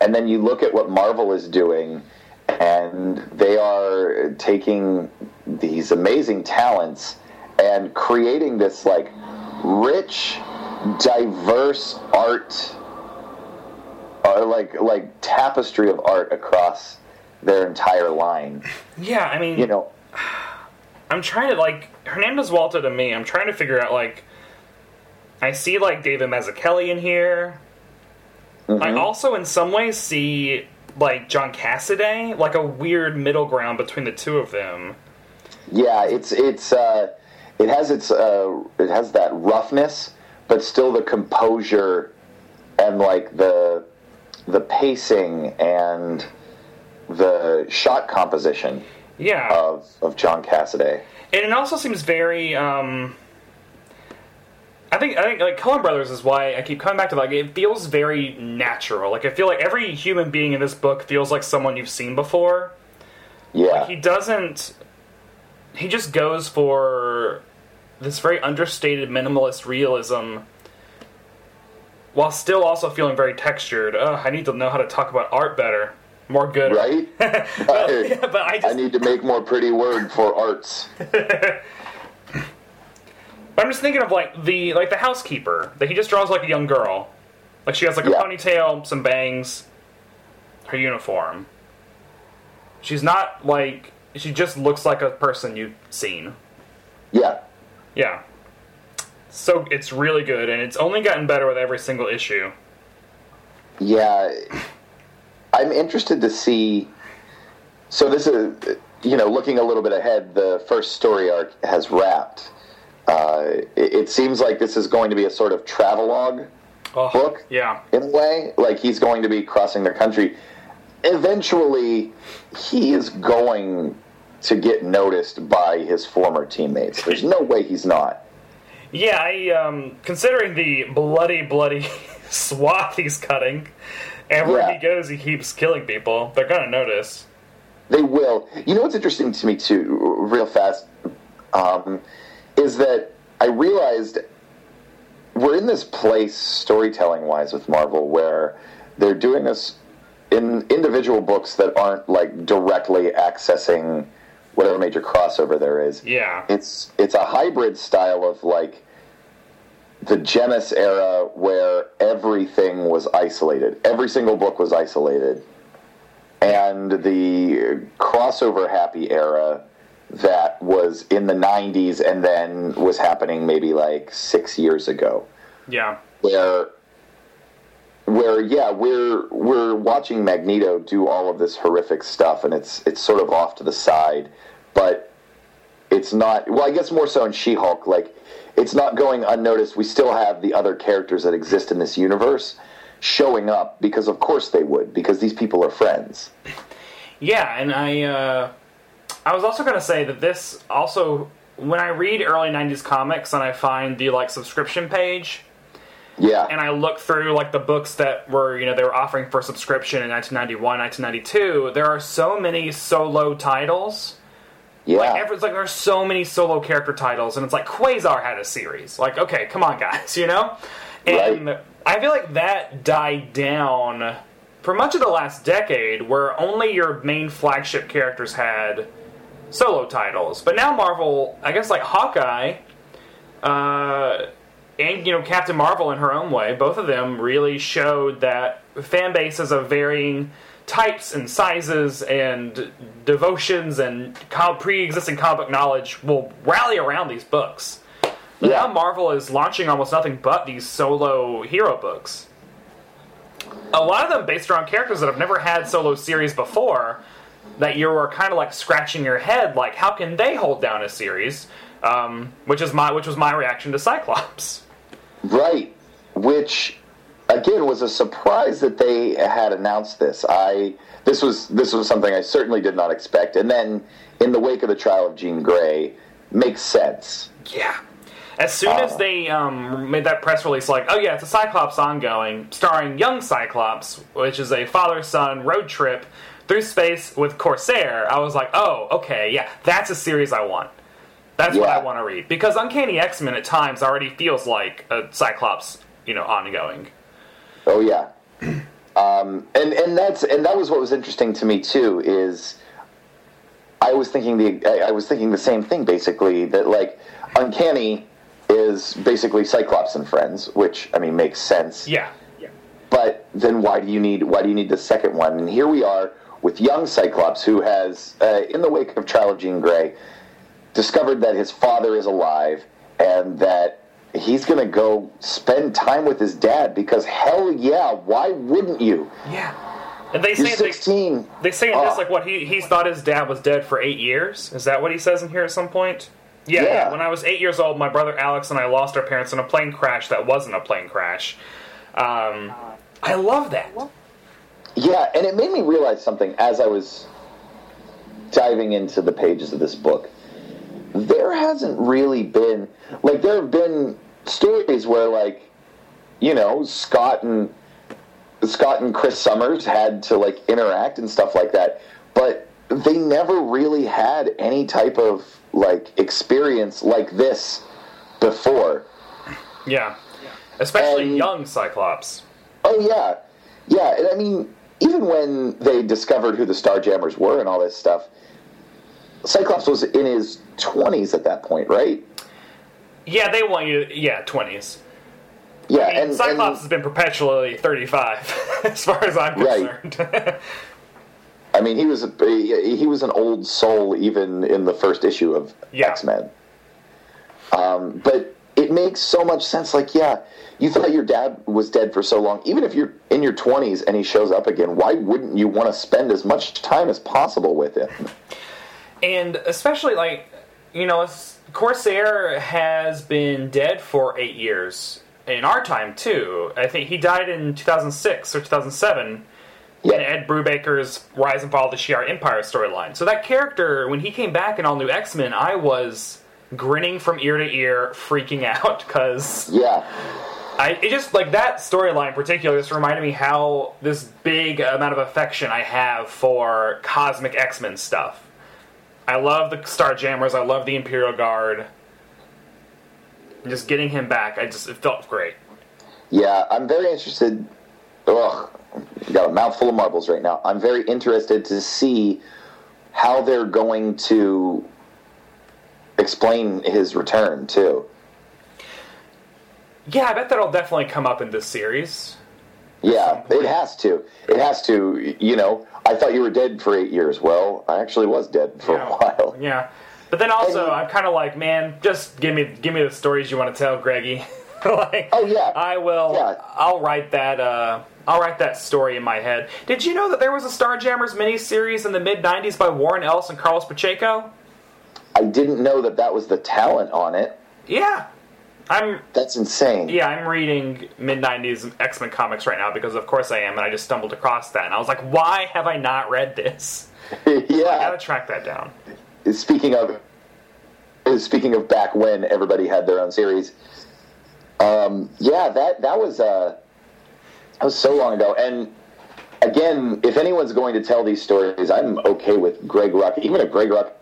And then you look at what marvel is doing and they are taking these amazing talents and creating this like rich diverse art or like like tapestry of art across their entire line yeah. I mean, you know I'm trying to like Hernandez Walta to me. I'm trying to figure out like I see like David Mazzucchelli in here. I also, in some ways, see like John Cassaday, like a weird middle ground between the two of them. Yeah, it's it's uh, it has its uh, it has that roughness, but still the composure and like the the pacing and the shot composition Yeah, of of John Cassaday. and it also seems very. um I think I think like Coen Brothers is why I keep coming back to like it feels very natural. Like I feel like every human being in this book feels like someone you've seen before. Yeah, he doesn't he just goes for this very understated minimalist realism while still also feeling very textured. Ugh, i need to know how to talk about art better. More good. Right. but, I, but i I need to make more pretty word for arts. but i'm just thinking of like the like the housekeeper that he just draws like a young girl. Like she has like a Yeah. ponytail some bangs her uniform. She's not like she just looks like a person you've seen. Yeah, Yeah. So it's really good, and it's only gotten better with every single issue. Yeah, I'm interested to see. So this is, you know, looking a little bit ahead. The first story arc has wrapped. Uh, it, it seems like this is going to be a sort of travelogue Oh, book Yeah. in a way. Like he's going to be crossing the country. Eventually, he is going to get noticed by his former teammates. There's no way he's not. Yeah, I, um, considering the bloody, bloody swath he's cutting, everywhere Yeah. he goes, he keeps killing people. They're gonna notice. They will. You know what's interesting to me too, real fast, um, is that I realized we're in this place storytelling wise with Marvel where they're doing this in individual books that aren't like directly accessing whatever major crossover there is. Yeah. It's it's a hybrid style of like the Genesis era where everything was isolated. Every single book was isolated. And the crossover happy era that was in the 90s and then was happening maybe like 6 years ago Yeah. where where yeah we're we're watching Magneto do all of this horrific stuff and it's it's sort of off to the side but it's not well I guess more so in She-Hulk like it's not going unnoticed. We still have the other characters that exist in this universe showing up because of course they would because these people are friends. Yeah, and I, uh, I was also gonna say that this also, when I read early '90s comics and I find the like subscription page, yeah and I look through like the books that were you know they were offering for subscription in 1991, 1992. There are so many solo titles. yeah Like every, it's like there's so many solo character titles, and it's like Quasar had a series. Like okay, come on guys, you know. And Right. I feel like that died down for much of the last decade, where only your main flagship characters had solo titles. But now Marvel, I guess, like Hawkeye, uh, and you know Captain Marvel in her own way, both of them really showed that fan bases of varying types and sizes and devotions and pre-existing comic book knowledge will rally around these books. But Yeah. now Marvel is launching almost nothing but these solo hero books. A lot of them based around characters that have never had solo series before. That you are kind of like scratching your head, like how can they hold down a series? Um, which is my which was my reaction to Cyclops. Right. Which again was a surprise that they had announced this. I this was this was something I certainly did not expect. And then in the wake of the trial of Jean Grey, makes sense. Yeah. As soon as Uh. they um, made that press release, like, oh yeah, it's a Cyclops ongoing, starring young Cyclops, which is a father-son road trip through space with Corsair, I was like, oh, okay, yeah, that's a series I want. That's what I want to read because Uncanny X-Men at times already feels like a Cyclops, you know, ongoing. Oh yeah. Um, and and that's and that was what was interesting to me too is I was thinking the I, I was thinking the same thing basically that like uncanny is basically Cyclops and friends, which I mean makes sense. Yeah. Yeah. But then why do you need why do you need the second one? And here we are with young Cyclops who has uh, in the wake of Trial of Jean Grey discovered that his father is alive and that he's going to go spend time with his dad because hell yeah, why wouldn't you? Yeah. And they You're say they, 16. They say in this Oh. like what he he's thought his dad was dead for eight years. Is that what he says in here at some point? Yeah, Yeah. yeah. When I was eight years old, my brother Alex and I lost our parents in a plane crash that wasn't a plane crash. Um, I love that. Yeah, and it made me realize something as I was diving into the pages of this book. There hasn't really been like there have been stories where like you know Scott and Scott and Chris Summers had to like interact and stuff like that, but they never really had any type of like experience like this before. Yeah, especially And- young Cyclops. Oh yeah, yeah. And I mean, even when they discovered who the Starjammers were and all this stuff, Cyclops was in his twenties at that point, right? Yeah, they want you. Yeah, twenties. Yeah, I mean, and, Cyclops and has been perpetually thirty-five, as far as I'm Right. concerned. I mean, he was a, he was an old soul even in the first issue of Yeah. X Men. Um, but it makes so much sense. Like, yeah, you thought your dad was dead for so long. Even if you're in your twenties and he shows up again, why wouldn't you want to spend as much time as possible with him? and especially like you know corsair has been dead for eight years in our time too i think he died in 2006 or 2007 Yeah. in ed brubaker's rise and fall of the shi'ar empire storyline so that character when he came back in all new x-men i was grinning from ear to ear freaking out because Yeah. I it just like that storyline in particular just reminded me how this big amount of affection I have for cosmic X Men stuff. I love the Starjammers. I love the Imperial Guard. And Just getting him back, I just it felt great. Yeah, I'm very interested. Ugh, got a mouthful of marbles right now. I'm very interested to see how they're going to explain his return too. Yeah, I bet that'll definitely come up in this series. Yeah, it has to. It has to. You know, I thought you were dead for eight years. Well, I actually was dead for yeah. a while. Yeah, but then also And- I'm kind of like, man, just give me give me the stories you want to tell, Greggy. like, Oh, yeah. I will. Yeah. I'll write that. Uh, I'll write that story in my head. Did you know that there was a Starjammers miniseries in the mid '90s by Warren Ellis and Carlos Pacheco? I didn't know that that was the talent on it. Yeah, I'm. That's insane. Yeah, I'm reading mid '90s X Men comics right now because, of course, I am, and I just stumbled across that, and I was like, why have I not read this? yeah, I gotta track that down. speaking of speaking of back when everybody had their own series um, yeah that that was uh that was so long ago and again if anyone's going to tell these stories i'm okay with greg rucka even if greg rucka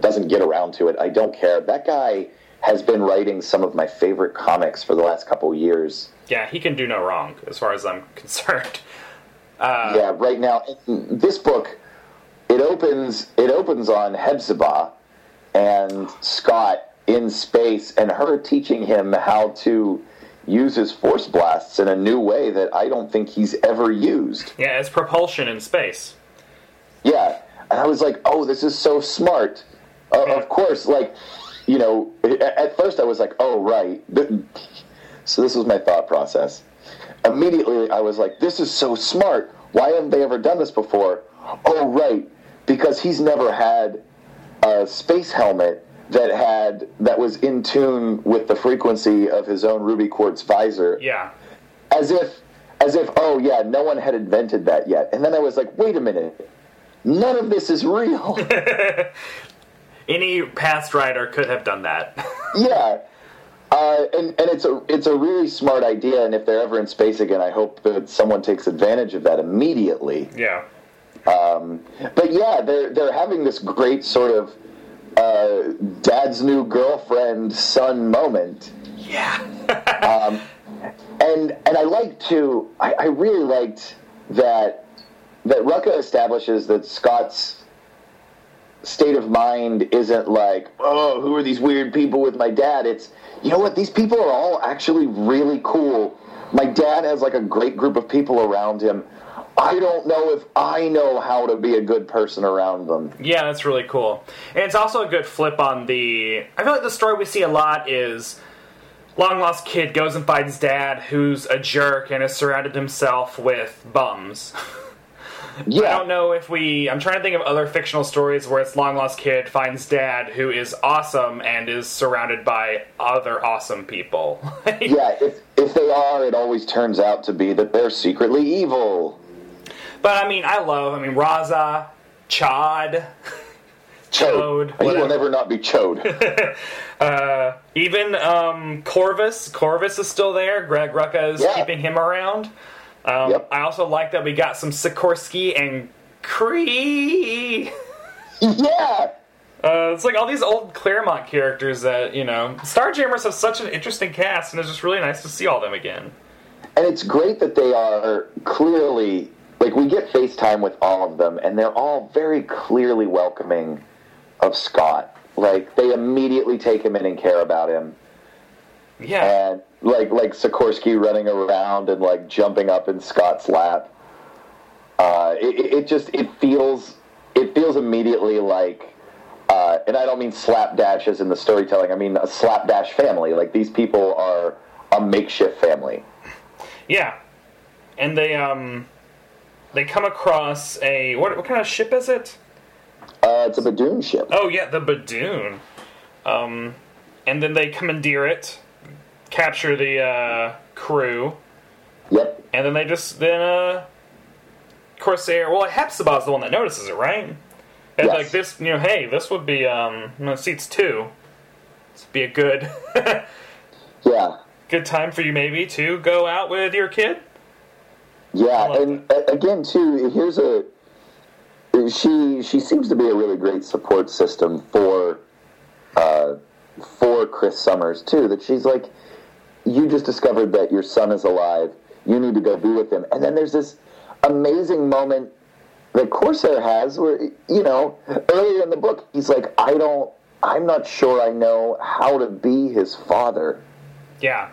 doesn't get around to it i don't care that guy has been writing some of my favorite comics for the last couple of years Yeah, he can do no wrong, as far as I'm concerned. Uh, yeah, right now this book it opens it opens on Hepzibah and Scott in space and her teaching him how to use his force blasts in a new way that I don't think he's ever used. Yeah, it's propulsion in space. Yeah, and I was like, "Oh, this is so smart." Uh, of course, like you know, at first I was like, "Oh, right." So this was my thought process. Immediately, I was like, "This is so smart. Why haven't they ever done this before?" Oh, right, because he's never had a space helmet that had that was in tune with the frequency of his own ruby quartz visor. Yeah. As if as if oh yeah, no one had invented that yet. And then I was like, "Wait a minute. None of this is real." Any past writer could have done that. yeah. Uh, and and it's a it's a really smart idea, and if they're ever in space again, I hope that someone takes advantage of that immediately. Yeah. Um, but yeah, they're they're having this great sort of uh, dad's new girlfriend son moment. Yeah. um, and and I like to I, I really liked that that Rucka establishes that Scott's state of mind isn't like, oh, who are these weird people with my dad? It's, you know what, these people are all actually really cool. My dad has like a great group of people around him. I don't know if I know how to be a good person around them. Yeah, that's really cool. And it's also a good flip on the. I feel like the story we see a lot is long lost kid goes and finds dad, who's a jerk and has surrounded himself with bums. Yeah. I don't know if we. I'm trying to think of other fictional stories where it's long lost kid finds dad who is awesome and is surrounded by other awesome people. yeah, if if they are, it always turns out to be that they're secretly evil. But I mean, I love. I mean, Raza, Chod. Chode. He will never not be Chode. uh, even um, Corvus. Corvus is still there. Greg Rucka is yeah. keeping him around. Um, yep. I also like that we got some Sikorsky and Kree. yeah. Uh, it's like all these old Claremont characters that you know. Starjammers have such an interesting cast, and it's just really nice to see all them again. And it's great that they are clearly like we get FaceTime with all of them, and they're all very clearly welcoming of Scott. Like they immediately take him in and care about him. Yeah. And like like Sikorsky running around and like jumping up in Scott's lap. Uh, it, it just it feels it feels immediately like uh, and I don't mean slapdash as in the storytelling. I mean a slapdash family. Like these people are a makeshift family. Yeah, and they um they come across a what what kind of ship is it? Uh, it's a Badoon ship. Oh yeah, the Badoon. Um, and then they commandeer it capture the uh, crew. Yep. And then they just then uh, Corsair. Well, Hepzibah's the one that notices it, right? And yes. like this, you know, hey, this would be um, seats two. This would be a good. yeah. Good time for you maybe to go out with your kid. Yeah, and that. again too, here's a she she seems to be a really great support system for uh, for Chris Summers too. That she's like, you just discovered that your son is alive. You need to go be with him. And then there's this amazing moment that Corsair has where, you know, earlier in the book, he's like, I don't, I'm not sure I know how to be his father. Yeah.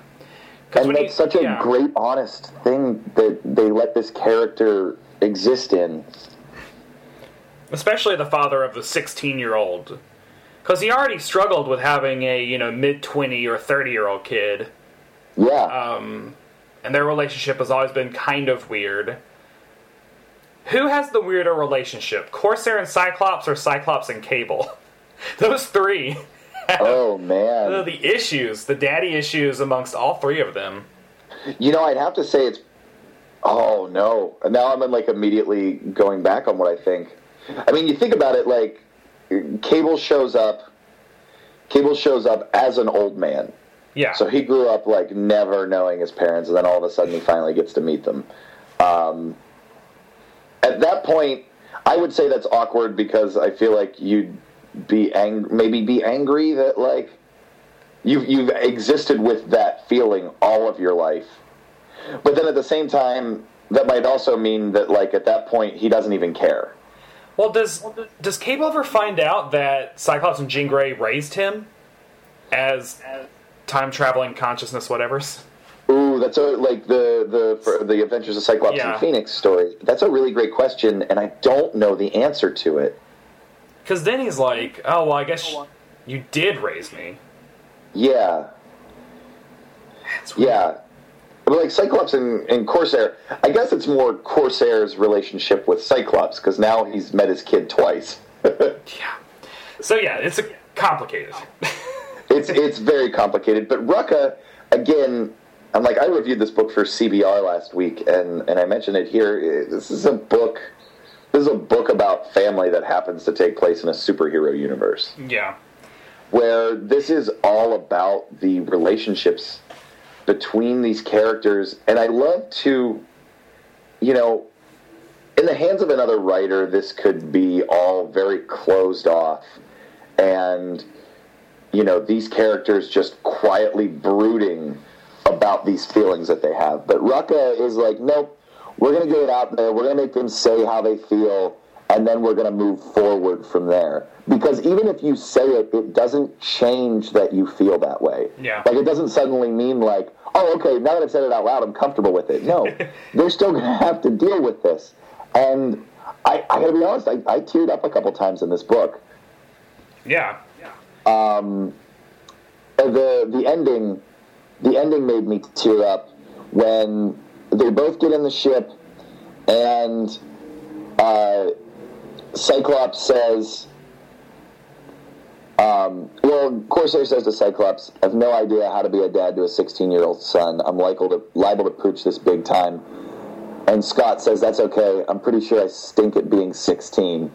And that's he, such a yeah. great, honest thing that they let this character exist in. Especially the father of the 16 year old. Because he already struggled with having a, you know, mid 20 or 30 year old kid. Yeah. Um, and their relationship has always been kind of weird. Who has the weirder relationship, Corsair and Cyclops, or Cyclops and Cable? Those three. oh man, the issues, the daddy issues amongst all three of them. You know, I'd have to say it's. Oh no! Now I'm like immediately going back on what I think. I mean, you think about it, like Cable shows up. Cable shows up as an old man yeah. So he grew up like never knowing his parents, and then all of a sudden he finally gets to meet them. Um, at that point, I would say that's awkward because I feel like you'd be ang- maybe be angry that like you've you've existed with that feeling all of your life, but then at the same time, that might also mean that like at that point he doesn't even care. Well, does does Cable ever find out that Cyclops and Jean Grey raised him as time traveling consciousness, whatever's? Ooh, that's a like the the for the Adventures of Cyclops Yeah. and Phoenix story. That's a really great question, and I don't know the answer to it. Because then he's like, "Oh well, I guess you did raise me." Yeah, That's weird. yeah. But like Cyclops and, and Corsair, I guess it's more Corsair's relationship with Cyclops because now he's met his kid twice. Yeah. So yeah, it's a complicated. Oh. it's it's very complicated. But Rucka, again, I'm like I reviewed this book for CBR last week, and and I mentioned it here. This is a book. This is a book about family that happens to take place in a superhero universe, yeah. where this is all about the relationships between these characters, and I love to, you know. In the hands of another writer, this could be all very closed off, and you know these characters just quietly brooding about these feelings that they have. But Rucka is like, nope, we're going to get it out there. We're going to make them say how they feel, and then we're going to move forward from there. Because even if you say it, it doesn't change that you feel that way. Yeah. Like it doesn't suddenly mean like, oh, okay, now that I've said it out loud, I'm comfortable with it. No, they're still going to have to deal with this. And I, I got to be honest, I, I teared up a couple times in this book. Yeah. Um, the the ending the ending made me tear up when they both get in the ship and uh, Cyclops says um, well, Corsair says to Cyclops, I have no idea how to be a dad to a 16 year old son. I'm liable to, liable to pooch this big time. And Scott says, That's okay. I'm pretty sure I stink at being 16.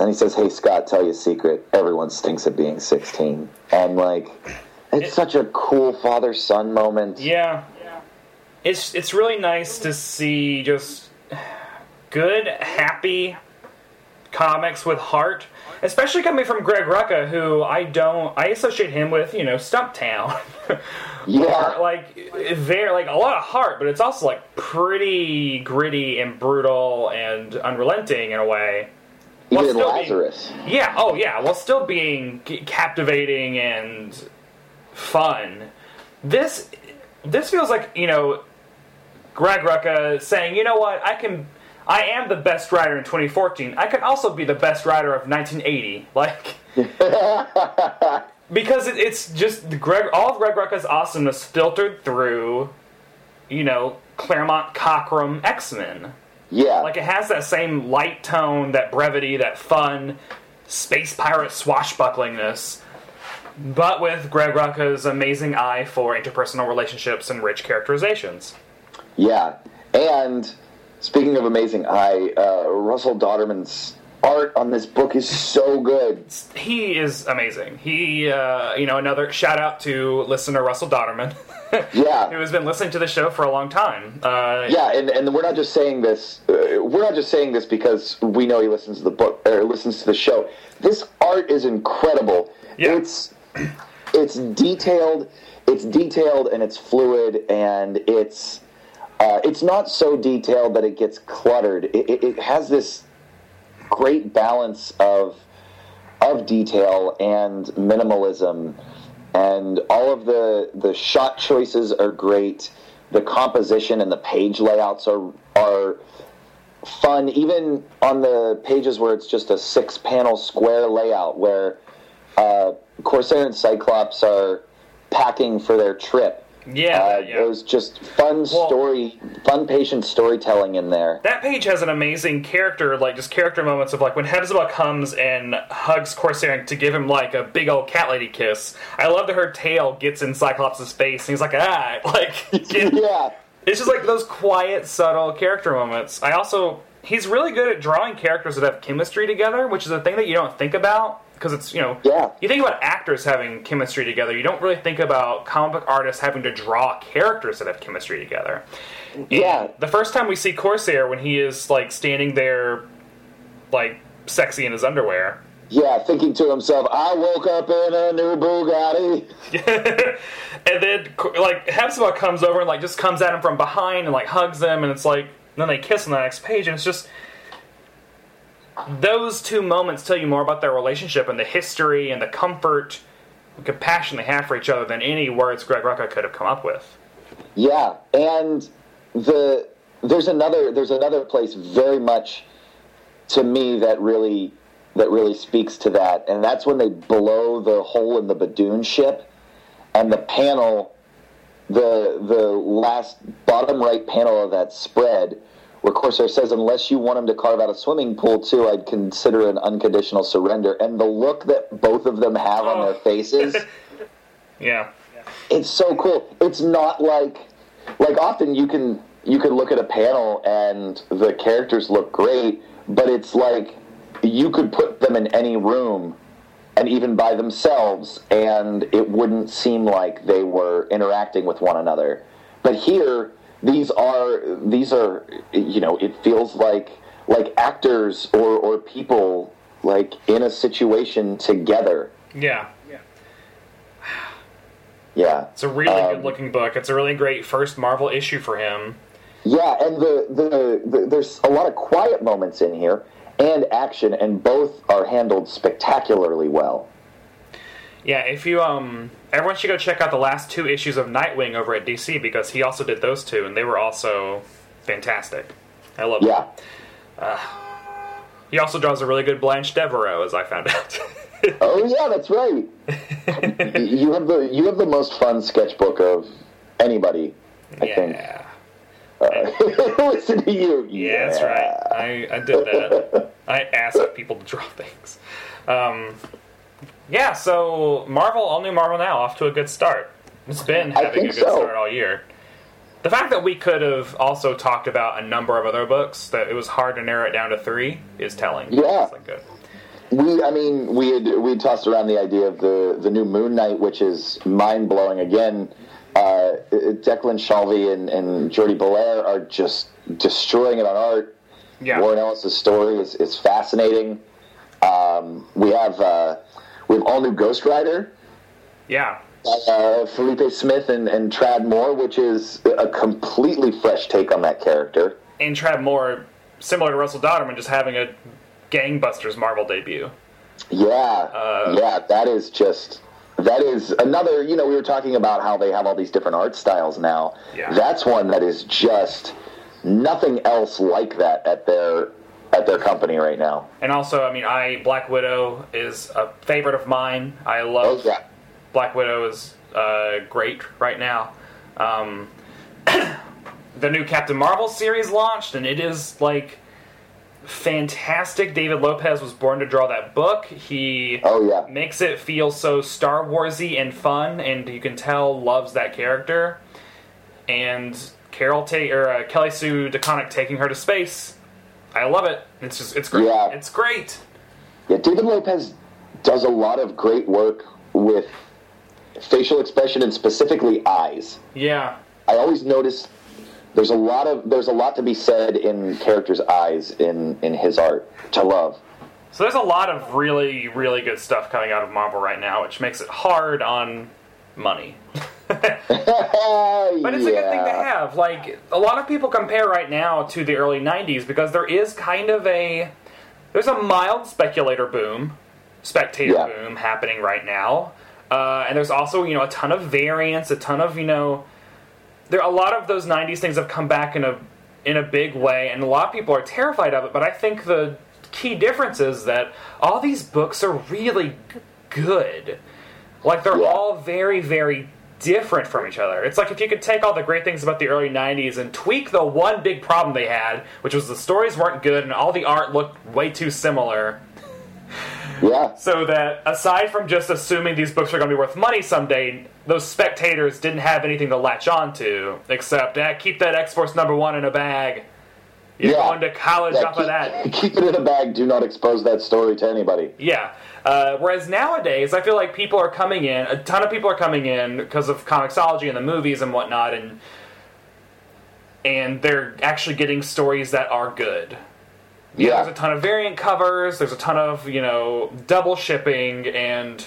And he says, Hey, Scott, tell you a secret. Everyone stinks at being 16. And, like, it's such a cool father son moment. Yeah. It's it's really nice to see just good, happy comics with heart, especially coming from Greg Rucka, who I don't I associate him with you know Stumptown. Yeah. Like very like a lot of heart, but it's also like pretty gritty and brutal and unrelenting in a way. While still being- Lazarus. yeah, oh yeah, while still being captivating and fun. This this feels like, you know, Greg Rucka saying, "You know what? I can I am the best writer in 2014. I can also be the best writer of 1980." Like because it, it's just Greg all of Greg Rucka's awesomeness filtered through, you know, Claremont Cockrum X-Men. Yeah. Like it has that same light tone, that brevity, that fun, space pirate swashbucklingness, but with Greg Rucka's amazing eye for interpersonal relationships and rich characterizations. Yeah, and speaking of amazing eye, uh, Russell Dauterman's art on this book is so good. He is amazing. He, uh, you know, another shout out to listener Russell Dauterman, Yeah. who has been listening to the show for a long time. Uh, Yeah, and, and we're not just saying this. Uh, we're not just saying this because we know he listens to the book or listens to the show. This art is incredible. Yeah. It's it's detailed. It's detailed and it's fluid and it's uh, it's not so detailed that it gets cluttered. It, it, it has this great balance of of detail and minimalism. And all of the the shot choices are great. The composition and the page layouts are are fun. Even on the pages where it's just a six panel square layout where uh, corsair and cyclops are packing for their trip Yeah, uh, yeah. there's just fun story fun patient storytelling in there That page has an amazing character, like just character moments of like when Hepzibah comes and hugs Corsair to give him like a big old cat lady kiss. I love that her tail gets in Cyclops' face and he's like, ah, like yeah it's just like those quiet, subtle character moments. I also he's really good at drawing characters that have chemistry together, which is a thing that you don't think about because it's you know Yeah. you think about actors having chemistry together. You don't really think about comic book artists having to draw characters that have chemistry together. And Yeah. the first time we see Corsair when he is like standing there, like sexy in his underwear, Yeah, thinking to himself, I woke up in a new Bugatti. and then like Hepzibah comes over and like just comes at him from behind and like hugs him, and it's like and then they kiss on the next page, and it's just those two moments tell you more about their relationship and the history and the comfort and compassion they have for each other than any words Greg Rucka could have come up with. Yeah, and the there's another there's another place very much to me that really that really speaks to that, and that's when they blow the hole in the Badoon ship, and the panel, the the last bottom right panel of that spread, where Corsair says, "Unless you want him to carve out a swimming pool too, I'd consider an unconditional surrender." And the look that both of them have on their oh. faces, Yeah. it's so cool. It's not like like often you can you can look at a panel and the characters look great, but it's like you could put them in any room and even by themselves and it wouldn't seem like they were interacting with one another. But here these are these are you know, it feels like like actors or, or people like in a situation together. Yeah. Yeah. Yeah. It's a really Um, good looking book. It's a really great first Marvel issue for him. Yeah, and the, the, the there's a lot of quiet moments in here and action, and both are handled spectacularly well. Yeah, if you um everyone should go check out the last two issues of Nightwing over at DC because he also did those two and they were also fantastic. I love Yeah, them. He also draws a really good Blanche Devereaux, as I found out. oh yeah, that's right. you have the you have the most fun sketchbook of anybody. I think. yeah. Uh, listen to you. Yeah, that's right. I, I did that. I asked people to draw things. Um, yeah, so Marvel, all new Marvel now, off to a good start. It's been having a good so. start all year. The fact that we could have also talked about a number of other books, that it was hard to narrow it down to three, is telling. Yeah. Like good. We, I mean, we had we tossed around the idea of the the new Moon Knight, which is mind blowing. Again, uh, Declan Shalvey and, and Jordie Bellaire are just destroying it on art. Yeah. Warren Ellis' story is, is fascinating. Um, we have uh, we have all new Ghost Rider, Yeah. uh, Felipe Smith and, and Tradd Moore, which is a completely fresh take on that character. And Tradd Moore, similar to Russell Dauterman, just having a gangbusters Marvel debut. Yeah, Uh, yeah, that is just that is another. You know, we were talking about how they have all these different art styles now. Yeah. That's one that is just nothing else like that at their at their company right now. And also, I mean, I Black Widow is a favorite of mine. I love Oh yeah, Black Widow is uh, great right now. Um, the new Captain Marvel series launched, and it is like fantastic. David Lopez was born to draw that book. He oh yeah, makes it feel so Star Warsy and fun, and you can tell loves that character. And Carol ta- or uh, Kelly Sue DeConnick taking her to space. I love it. It's just it's great. Yeah. It's great. yeah. David Lopez does a lot of great work with facial expression and specifically eyes. Yeah. I always notice there's a lot of there's a lot to be said in characters' eyes in in his art, to love. So there's a lot of really, really good stuff coming out of Marvel right now, which makes it hard on money. but it's a good thing to have. Like a lot of people compare right now to the early '90s because there is kind of a there's a mild speculator boom, spectator Yeah. boom happening right now, uh, and there's also you know a ton of variants, a ton of you know there a lot of those '90s things have come back in a in a big way, and a lot of people are terrified of it. But I think the key difference is that all these books are really good. Like they're Yeah. all very, very different from each other. It's like if you could take all the great things about the early '90s and tweak the one big problem they had, which was the stories weren't good and all the art looked way too similar. Yeah, So that aside from just assuming these books are going to be worth money someday, those spectators didn't have anything to latch on to except eh, keep that X Force number one in a bag. You're Yeah. going to college Yeah, off of that. keep, keep it in a bag. Do not expose that story to anybody. Yeah. Uh, whereas nowadays, I feel like people are coming in. A ton of people are coming in because of Comixology and the movies and whatnot, and and they're actually getting stories that are good. Yeah. there's a ton of variant covers. There's a ton of you know double shipping and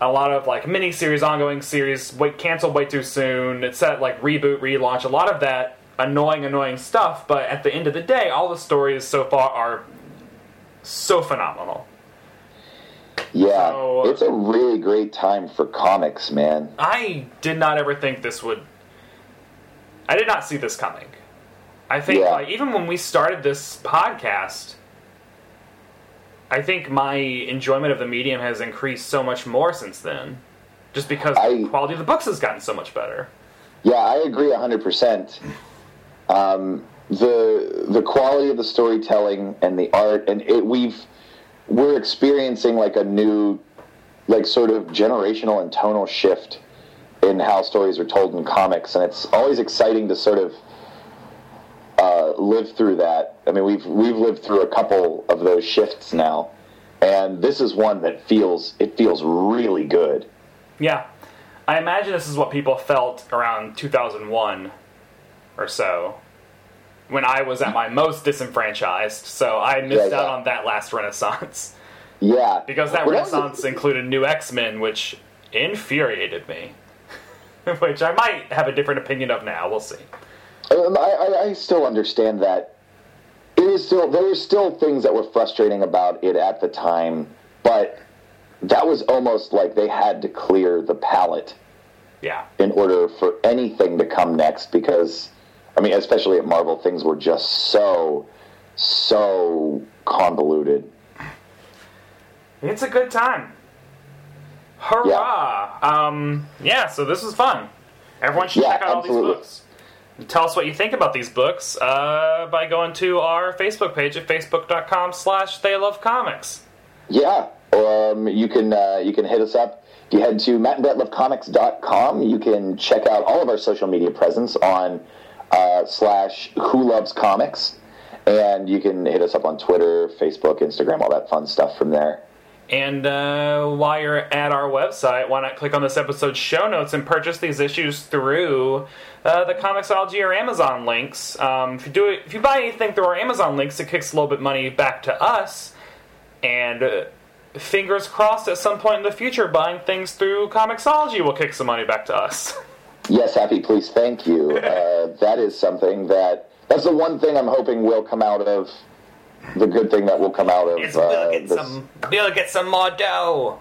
a lot of like mini series, ongoing series, wait canceled way too soon. It's set like reboot, relaunch. A lot of that annoying, annoying stuff. But at the end of the day, all the stories so far are so phenomenal. Yeah, So- it's a really great time for comics, man. I did not ever think this would. I did not see this coming. I think Yeah. like even when we started this podcast, I think my enjoyment of the medium has increased so much more since then, just because I- the quality of the books has gotten so much better. Yeah, I agree hundred percent. Um, the the quality of the storytelling and the art, and it, we've we're experiencing like a new, like sort of generational and tonal shift in how stories are told in comics, and it's always exciting to sort of uh, live through that. I mean, we've we've lived through a couple of those shifts now, and this is one that feels it feels really good. Yeah, I imagine this is what people felt around 2001 or so, when I was at my most disenfranchised. So I missed Yeah, out yeah. on that last renaissance. Yeah, Because that Well, was a- renaissance included new X Men, which infuriated me. which I might have a different opinion of now. We'll see. Um, I, I, I still understand that. It is still there were still things that were frustrating about it at the time, but that was almost like they had to clear the palette Yeah. in order for anything to come next. Because, I mean, especially at Marvel, things were just so, so convoluted. It's a good time. Hurrah! Yeah. Um, yeah, so this was fun. Everyone should Yeah, check out absolutely. all these books. Tell us what you think about these books uh, by going to our Facebook page at facebook.com slash they love comics. Yeah, um, you can uh, you can hit us up. If you head to mattandbrettlovecomics.com, you can check out all of our social media presence on uh, slash Who Loves Comics, and you can hit us up on Twitter, Facebook, Instagram, all that fun stuff from there. And uh, while you're at our website, why not click on this episode's show notes and purchase these issues through uh, the Comixology or Amazon links? Um, if you do it, if you buy anything through our Amazon links, it kicks a little bit money back to us. And uh, fingers crossed, at some point in the future, buying things through Comixology will kick some money back to us. Yes, happy, please, thank you. Uh, that is something that that's the one thing I'm hoping will come out of the good thing that will come out of uh, we'll get this. some, we'll get some more dough.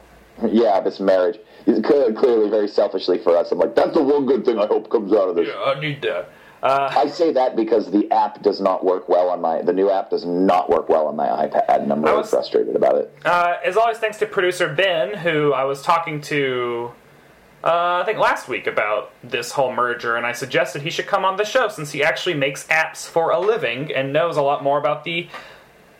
Yeah, this marriage. Clearly, very selfishly for us, I'm like, that's the one good thing I hope comes out of this. Yeah, I need that. Uh, I say that because the app does not work well on my the new app does not work well on my iPad, and I'm really was- frustrated about it. Uh, as always, thanks to producer Ben, who I was talking to, uh, I think last week about this whole merger, and I suggested he should come on the show since he actually makes apps for a living and knows a lot more about the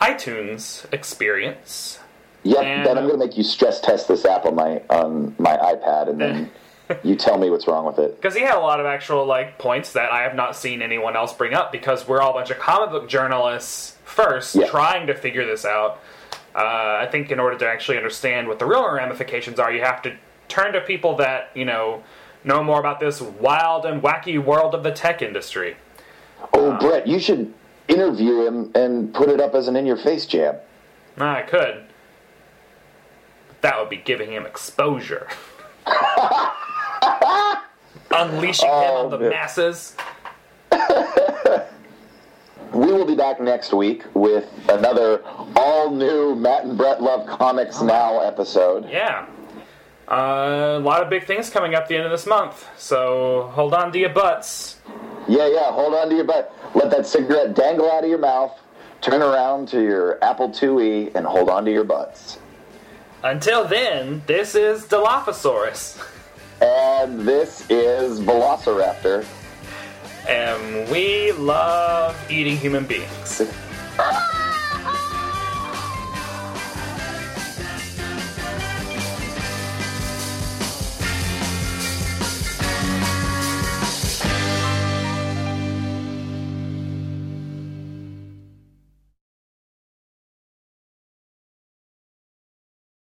iTunes experience. Yeah, And- then I'm going to make you stress test this app on my on my iPad, and then you tell me what's wrong with it. Because he had a lot of actual like points that I have not seen anyone else bring up because we're all a bunch of comic book journalists first Yeah. trying to figure this out. Uh, I think in order to actually understand what the real ramifications are, you have to turn to people that you know know more about this wild and wacky world of the tech industry. Oh, Brett, you should interview him and put it up as an in your face jab. I could. But that would be giving him exposure. Unleashing him Oh, on the man. masses. We will be back next week with another all new Matt and Brett Love Comics Now episode. Yeah. Uh, a lot of big things coming up the end of this month, so hold on to your butts. Yeah, yeah, hold on to your butt. Let that cigarette dangle out of your mouth. Turn around to your Apple IIe and hold on to your butts. Until then, this is Dilophosaurus, And this is Velociraptor. and we love eating human beings.